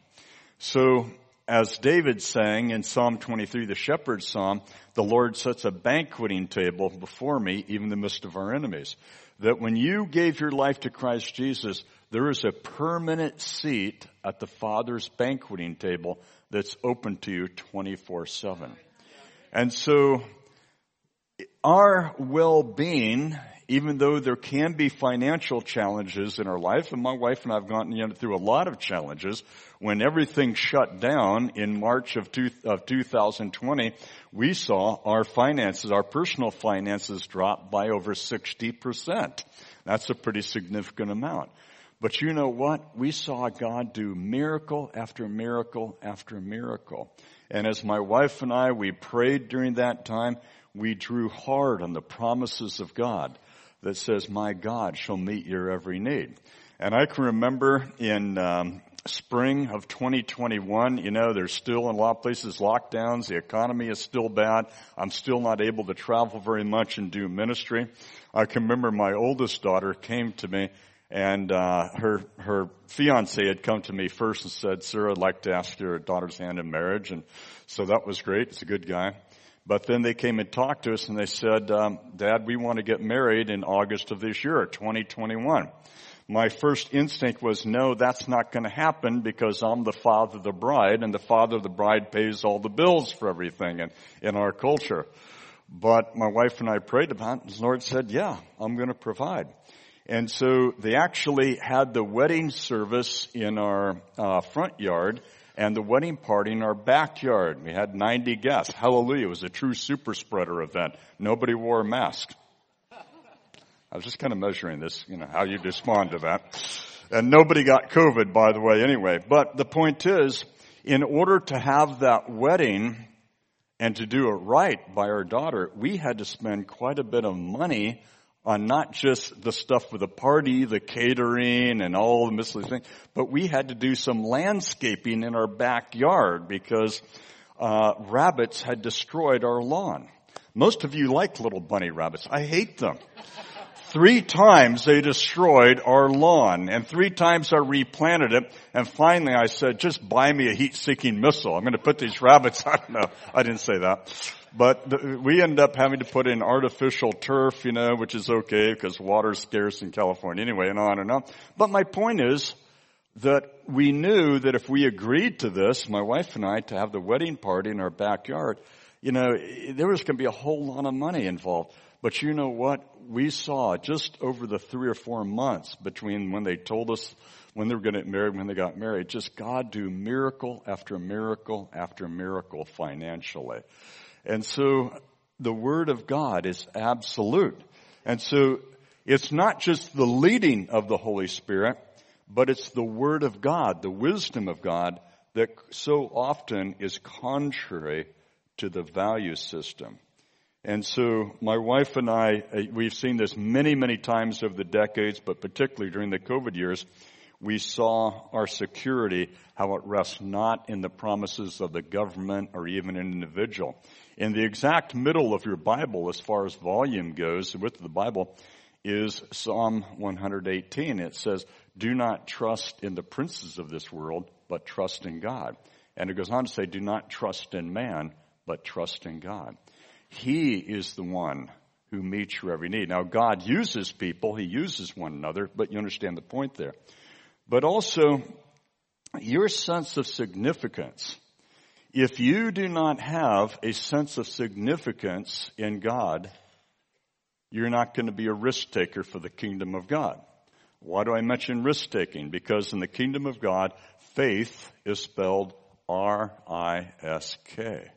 Speaker 1: So, as David sang in Psalm 23, the shepherd's psalm, the Lord sets a banqueting table before me, even in the midst of our enemies. That when you gave your life to Christ Jesus, there is a permanent seat at the Father's banqueting table that's open to you 24 7. And so our well-being even though there can be financial challenges in our life, and my wife and I have gone through a lot of challenges, when everything shut down in March of, two, of 2020, we saw our finances, our personal finances drop by over 60%. That's a pretty significant amount. But you know what? We saw God do miracle after miracle after miracle. And as my wife and I, we prayed during that time, we drew hard on the promises of God that says, my God shall meet your every need. And I can remember in um, spring of 2021, you know, there's still in a lot of places lockdowns. The economy is still bad. I'm still not able to travel very much and do ministry. I can remember my oldest daughter came to me and uh, her her fiance had come to me first and said, "Sir, I'd like to ask your daughter's hand in marriage." And so that was great. It's a good guy. But then they came and talked to us and they said, um, "Dad, we want to get married in August of this year, 2021." My first instinct was, "No, that's not going to happen because I'm the father of the bride, and the father of the bride pays all the bills for everything in, in our culture." But my wife and I prayed about it, and the Lord said, "Yeah, I'm going to provide." And so they actually had the wedding service in our uh, front yard and the wedding party in our backyard. We had 90 guests. Hallelujah. It was a true super spreader event. Nobody wore a mask. I was just kind of measuring this, you know, how you'd respond to that. And nobody got COVID, by the way, anyway. But the point is, in order to have that wedding and to do it right by our daughter, we had to spend quite a bit of money on not just the stuff for the party, the catering and all the miscellaneous things, but we had to do some landscaping in our backyard because uh, rabbits had destroyed our lawn. Most of you like little bunny rabbits. I hate them. Three times they destroyed our lawn and three times I replanted it and finally I said, just buy me a heat seeking missile. I'm going to put these [LAUGHS] rabbits, don't know. I didn't say that. But the, we end up having to put in artificial turf, you know, which is okay because water's scarce in California anyway and on and on. But my point is that we knew that if we agreed to this, my wife and I, to have the wedding party in our backyard, you know, there was going to be a whole lot of money involved. But you know what? We saw just over the three or four months between when they told us when they were going to get married, when they got married, just God do miracle after miracle after miracle financially. And so the Word of God is absolute. And so it's not just the leading of the Holy Spirit, but it's the Word of God, the wisdom of God that so often is contrary to the value system. And so my wife and I, uh, we've seen this many, many times over the decades, but particularly during the COVID years, we saw our security, how it rests not in the promises of the government or even an individual. In the exact middle of your Bible, as far as volume goes, of the Bible, is Psalm 118. It says, do not trust in the princes of this world, but trust in God. And it goes on to say, do not trust in man, but trust in God. He is the one who meets your every need. Now God uses people, He uses one another, but you understand the point there. But also, your sense of significance if you do not have a sense of significance in God, you're not going to be a risk taker for the kingdom of God. Why do I mention risk taking? Because in the kingdom of God, faith is spelled R-I-S-K.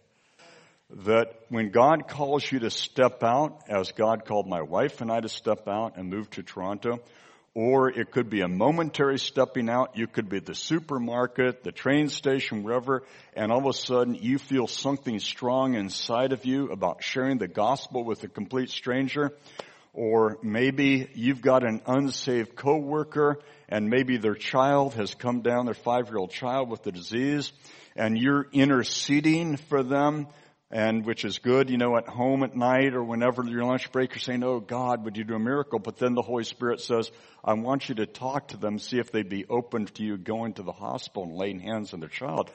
Speaker 1: That when God calls you to step out, as God called my wife and I to step out and move to Toronto, or it could be a momentary stepping out. You could be at the supermarket, the train station, wherever, and all of a sudden you feel something strong inside of you about sharing the gospel with a complete stranger. Or maybe you've got an unsaved coworker and maybe their child has come down, their five-year-old child with the disease, and you're interceding for them and which is good, you know, at home at night or whenever your lunch break, you're saying, oh God, would you do a miracle? But then the Holy Spirit says, I want you to talk to them, see if they'd be open to you going to the hospital and laying hands on their child.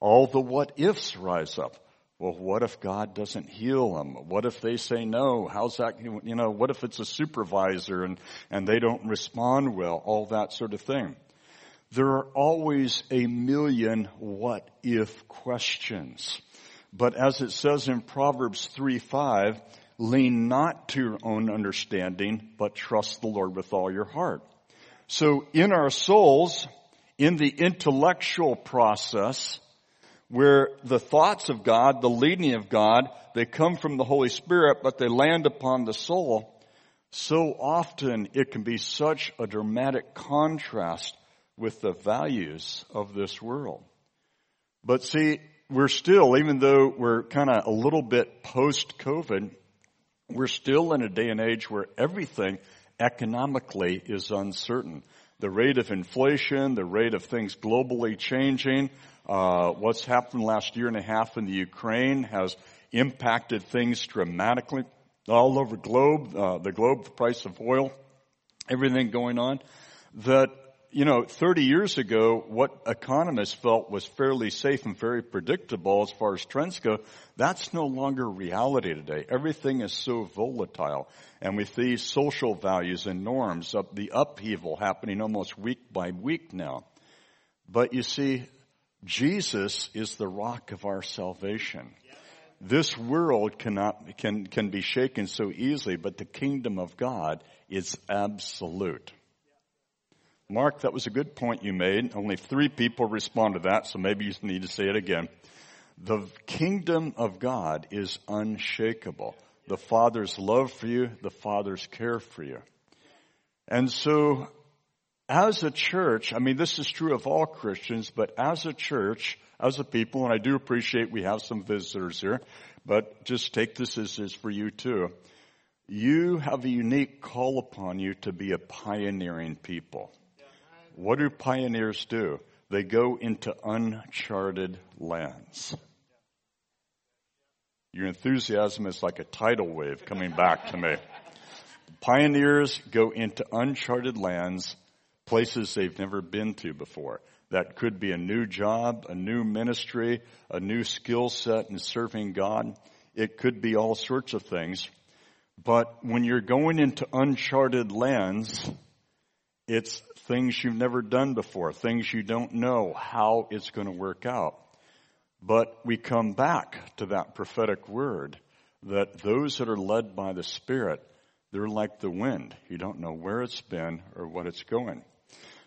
Speaker 1: All the what ifs rise up. Well, what if God doesn't heal them? What if they say no? How's that, you know, what if it's a supervisor and, and they don't respond well? All that sort of thing. There are always a million what if questions. But as it says in Proverbs 3 5,
Speaker 2: lean not to your own understanding, but trust the Lord with all your heart. So in our souls, in the intellectual process, where the thoughts of God, the leading of God, they come from the Holy Spirit, but they land upon the soul, so often it can be such a dramatic contrast with the values of this world. But see, we're still, even though we're kind of a little bit post-COVID, we're still in a day and age where everything economically is uncertain. The rate of inflation, the rate of things globally changing, uh, what's happened last year and a half in the Ukraine has impacted things dramatically all over globe, uh, the globe, the price of oil, everything going on. That you know, 30 years ago, what economists felt was fairly safe and very predictable as far as trends go, that's no longer reality today. Everything is so volatile. And with these social values and norms, the upheaval happening almost week by week now. But you see, Jesus is the rock of our salvation. This world cannot, can, can be shaken so easily, but the kingdom of God is absolute. Marc, that was a good point you made. Only three people respond to that, so maybe you need to say it again. The kingdom of God is unshakable. The Father's love for you, the Father's care for you. And so, as a church, I mean, this is true of all Christians, but as a church, as a people, and I do appreciate we have some visitors here, but just take this as is for you too. You have a unique call upon you to be a pioneering people. What do pioneers do? They go into uncharted lands. Your enthusiasm is like a tidal wave coming back to me. Pioneers go into uncharted lands, places they've never been to before. That could be a new job, a new ministry, a new skill set in serving God. It could be all sorts of things. But when you're going into uncharted lands, it's things you've never done before, things you don't know how it's going to work out. But we come back to that prophetic word that those that are led by the Spirit, they're like the wind. You don't know where it's been or what it's going.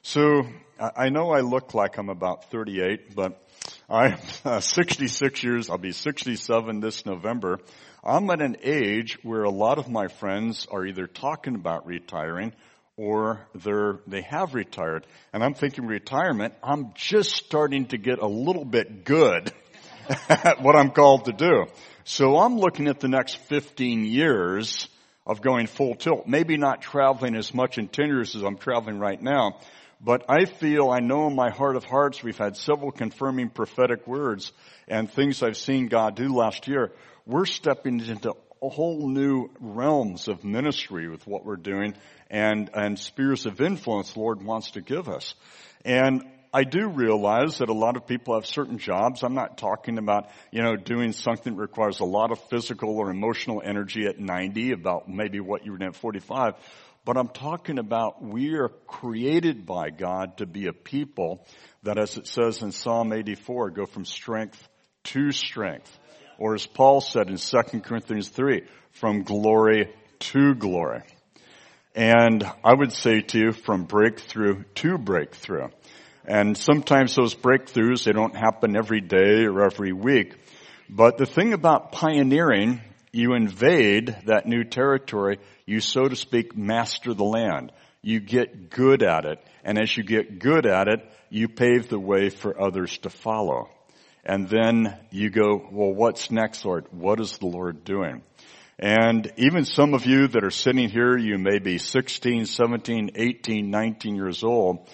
Speaker 2: So I know I look like I'm about 38, but I'm uh, 66 years. I'll be 67 this November. I'm at an age where a lot of my friends are either talking about retiring or they're, they have retired. And I'm thinking retirement, I'm just starting to get a little bit good [LAUGHS] at what I'm called to do. So I'm looking at the next 15 years of going full tilt. Maybe not traveling as much in 10 years as I'm traveling right now, but I feel, I know in my heart of hearts, we've had several confirming prophetic words and things I've seen God do last year. We're stepping into whole new realms of ministry with what we're doing and, and spheres of influence the Lord wants to give us. And I do realize that a lot of people have certain jobs. I'm not talking about, you know, doing something that requires a lot of physical or emotional energy at 90, about maybe what you were doing at 45. But I'm talking about we are created by God to be a people that, as it says in Psalm 84, go from strength to strength. Or as Paul said in 2 Corinthians 3, from glory to glory. And I would say to you, from breakthrough to breakthrough. And sometimes those breakthroughs, they don't happen every day or every week. But the thing about pioneering, you invade that new territory, you so to speak master the land. You get good at it. And as you get good at it, you pave the way for others to follow. And then you go, well, what's next, Lord? What is the Lord doing? And even some of you that are sitting here, you may be 16, 17, 18, 19 years old.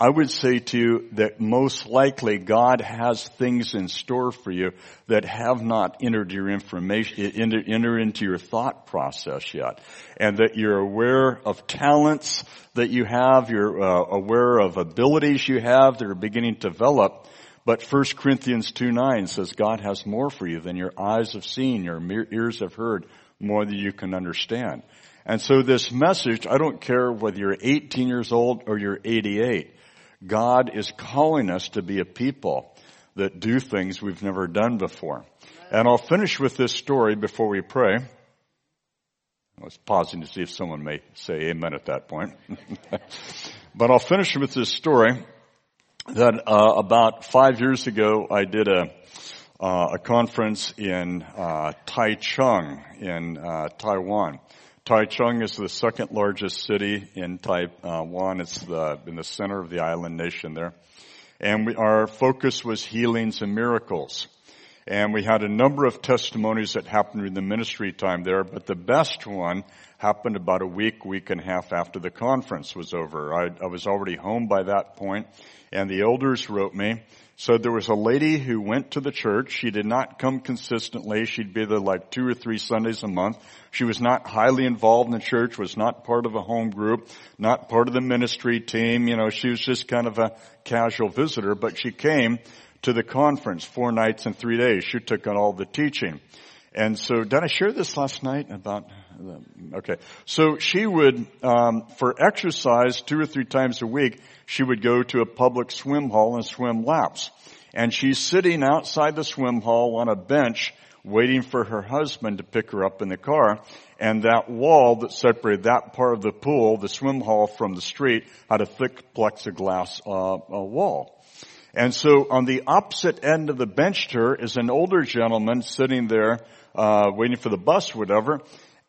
Speaker 2: I would say to you that most likely God has things in store for you that have not entered your information, enter, enter into your thought process yet. And that you're aware of talents that you have, you're uh, aware of abilities you have that are beginning to develop but 1 Corinthians 2 9 says God has more for you than your eyes have seen, your ears have heard, more than you can understand. And so this message, I don't care whether you're 18 years old or you're 88, God is calling us to be a people that do things we've never done before. And I'll finish with this story before we pray. I was pausing to see if someone may say amen at that point. [LAUGHS] but I'll finish with this story that uh, about five years ago I did a uh, a conference in uh, Taichung in uh, Taiwan. Taichung is the second largest city in Taiwan. It's the, in the center of the island nation there. And we, our focus was healings and miracles. And we had a number of testimonies that happened in the ministry time there, but the best one happened about a week, week and a half after the conference was over. I, I was already home by that point, and the elders wrote me so there was a lady who went to the church. She did not come consistently. She'd be there like two or three Sundays a month. She was not highly involved in the church, was not part of a home group, not part of the ministry team. You know, she was just kind of a casual visitor, but she came to the conference four nights and three days. She took on all the teaching. And so, did I share this last night about? Okay, so she would, um, for exercise, two or three times a week, she would go to a public swim hall and swim laps. And she's sitting outside the swim hall on a bench waiting for her husband to pick her up in the car. And that wall that separated that part of the pool, the swim hall from the street, had a thick plexiglass uh, wall. And so on the opposite end of the bench to is an older gentleman sitting there uh, waiting for the bus whatever.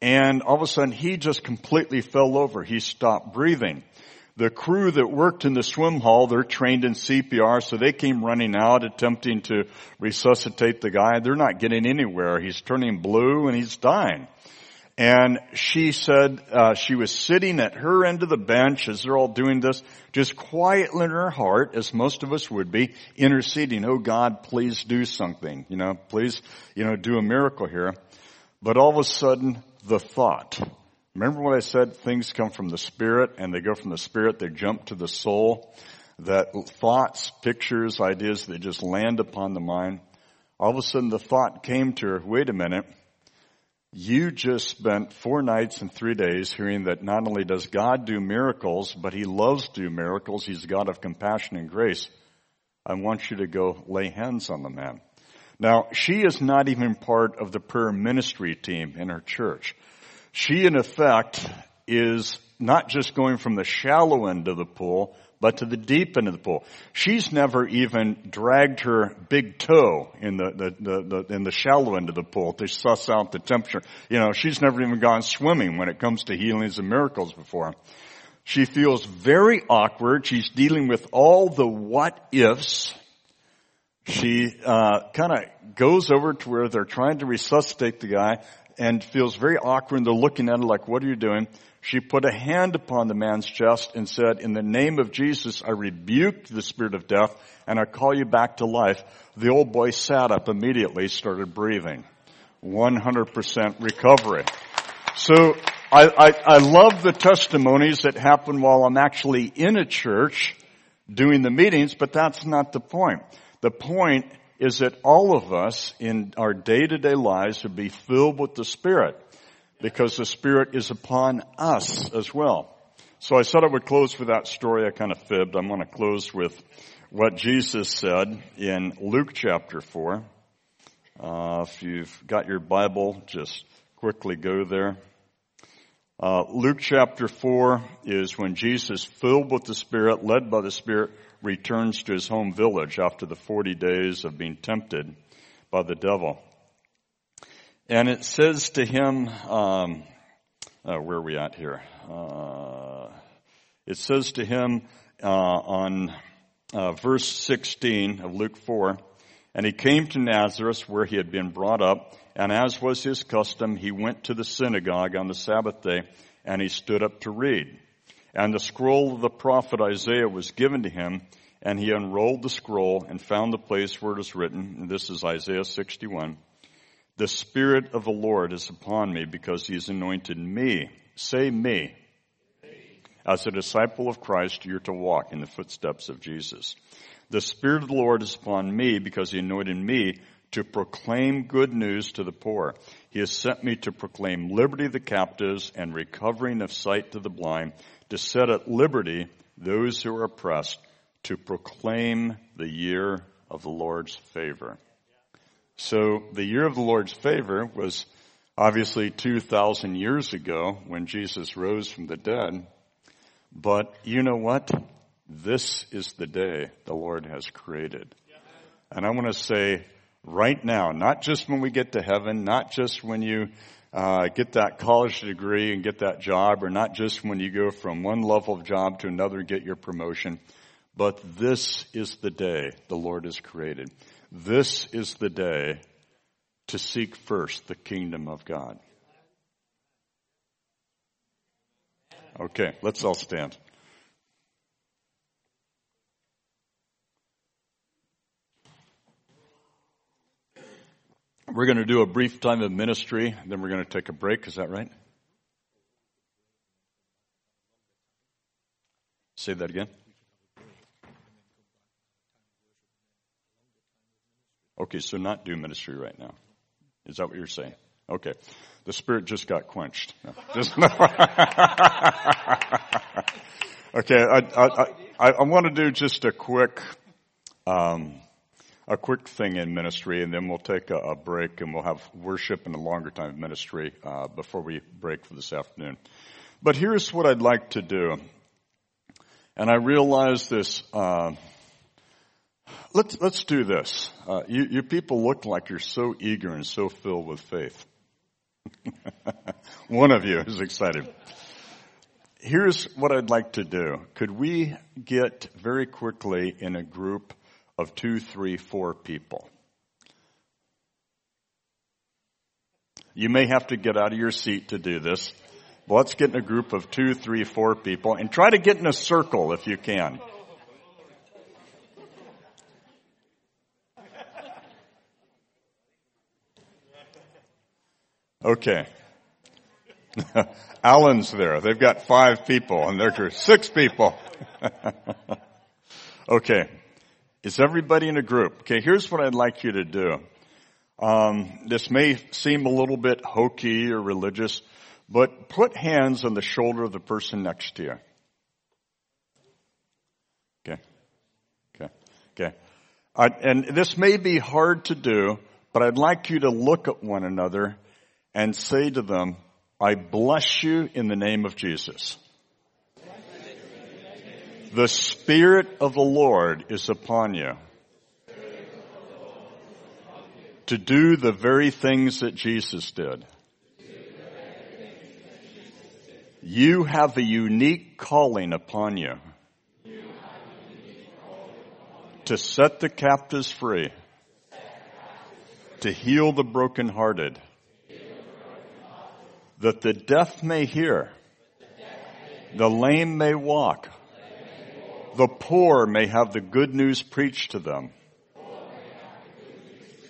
Speaker 2: And all of a sudden he just completely fell over. He stopped breathing. The crew that worked in the swim hall, they're trained in CPR, so they came running out attempting to resuscitate the guy. They're not getting anywhere. He's turning blue and he's dying. And she said uh, she was sitting at her end of the bench as they're all doing this, just quietly in her heart, as most of us would be, interceding. Oh God, please do something. You know, please, you know, do a miracle here. But all of a sudden, the thought. Remember what I said? Things come from the spirit, and they go from the spirit. They jump to the soul. That thoughts, pictures, ideas, they just land upon the mind. All of a sudden, the thought came to her. Wait a minute you just spent four nights and three days hearing that not only does God do miracles, but He loves to do miracles. He's God of compassion and grace. I want you to go lay hands on the man. Now, she is not even part of the prayer ministry team in her church. She, in effect, is not just going from the shallow end of the pool, but to the deep end of the pool. She's never even dragged her big toe in the, the, the, the, in the shallow end of the pool to suss out the temperature. You know, she's never even gone swimming when it comes to healings and miracles before. She feels very awkward. She's dealing with all the what ifs. She uh, kind of goes over to where they're trying to resuscitate the guy and feels very awkward. And they're looking at her like, "What are you doing?" She put a hand upon the man's chest and said, in the name of Jesus, I rebuke the spirit of death and I call you back to life. The old boy sat up immediately, started breathing. 100% recovery. So I, I, I love the testimonies that happen while I'm actually in a church doing the meetings, but that's not the point. The point is that all of us in our day-to-day lives should be filled with the Spirit because the Spirit is upon us as well. So I said I would close with that story. I kind of fibbed. I'm going to close with what Jesus said in Luke chapter 4. Uh, if you've got your Bible, just quickly go there. Uh, Luke chapter 4 is when Jesus, filled with the Spirit, led by the Spirit, returns to his home village after the 40 days of being tempted by the devil. And it says to him, um, uh, where are we at here? Uh, it says to him uh, on uh, verse 16 of Luke 4, and he came to Nazareth where he had been brought up, and as was his custom, he went to the synagogue on the Sabbath day, and he stood up to read. And the scroll of the prophet Isaiah was given to him, and he unrolled the scroll and found the place where it is written, and this is Isaiah 61. The Spirit of the Lord is upon me because he has anointed me. Say me. As a disciple of Christ, you're to walk in the footsteps of Jesus. The Spirit of the Lord is upon me because he anointed me to proclaim good news to the poor. He has sent me to proclaim liberty to the captives and recovering of sight to the blind, to set at liberty those who are oppressed, to proclaim the year of the Lord's favor. So the year of the Lord's favor was obviously 2,000 years ago when Jesus rose from the dead. But you know what? This is the day the Lord has created. And I want to say right now, not just when we get to heaven, not just when you uh, get that college degree and get that job, or not just when you go from one level of job to another, and get your promotion, but this is the day the Lord has created. This is the day to seek first the kingdom of God. Okay, let's all stand. We're going to do a brief time of ministry, then we're going to take a break. Is that right? Say that again. Okay, so not do ministry right now. Is that what you're saying? Okay. The spirit just got quenched. No, [LAUGHS] [LAUGHS] okay, I, I, I, I, want to do just a quick, um, a quick thing in ministry, and then we'll take a, a, break, and we'll have worship and a longer time of ministry uh, before we break for this afternoon. But here's what I'd like to do, and I realize this. Uh, let's let's do this. Uh, you, you people look like you're so eager and so filled with faith. [LAUGHS] One of you is excited. Here's what I'd like to do. Could we get very quickly in a group of two, three, four people. You may have to get out of your seat to do this. let's get in a group of two, three, four people and try to get in a circle if you can. Okay. [LAUGHS] Alan's there. They've got five people and they're six people. [LAUGHS] okay. Is everybody in a group? Okay, here's what I'd like you to do. Um, this may seem a little bit hokey or religious, but put hands on the shoulder of the person next to you. Okay. Okay. Okay. And this may be hard to do, but I'd like you to look at one another and say to them, I bless you in the name of Jesus. The Spirit of the Lord is upon you to do the very things that Jesus did. You have a unique calling upon you to set the captives free, to heal the brokenhearted, that the deaf may hear, the lame may walk, the poor may have the good news preached to them,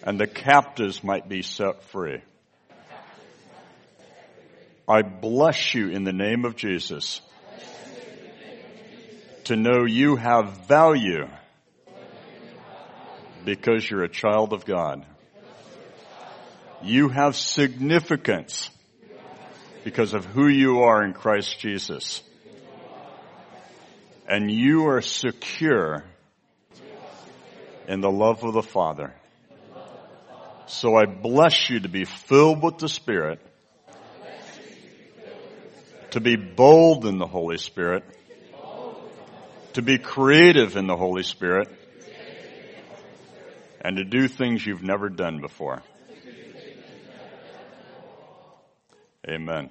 Speaker 2: and the captives might be set free. I bless you in the name of Jesus to know you have value because you're a child of God. You have significance because of who you are in Christ Jesus and you are secure in the love of the Father. So I bless you to be filled with the Spirit, to be bold in the Holy Spirit, to be creative in the Holy Spirit, and to do things you've never done before. Amen.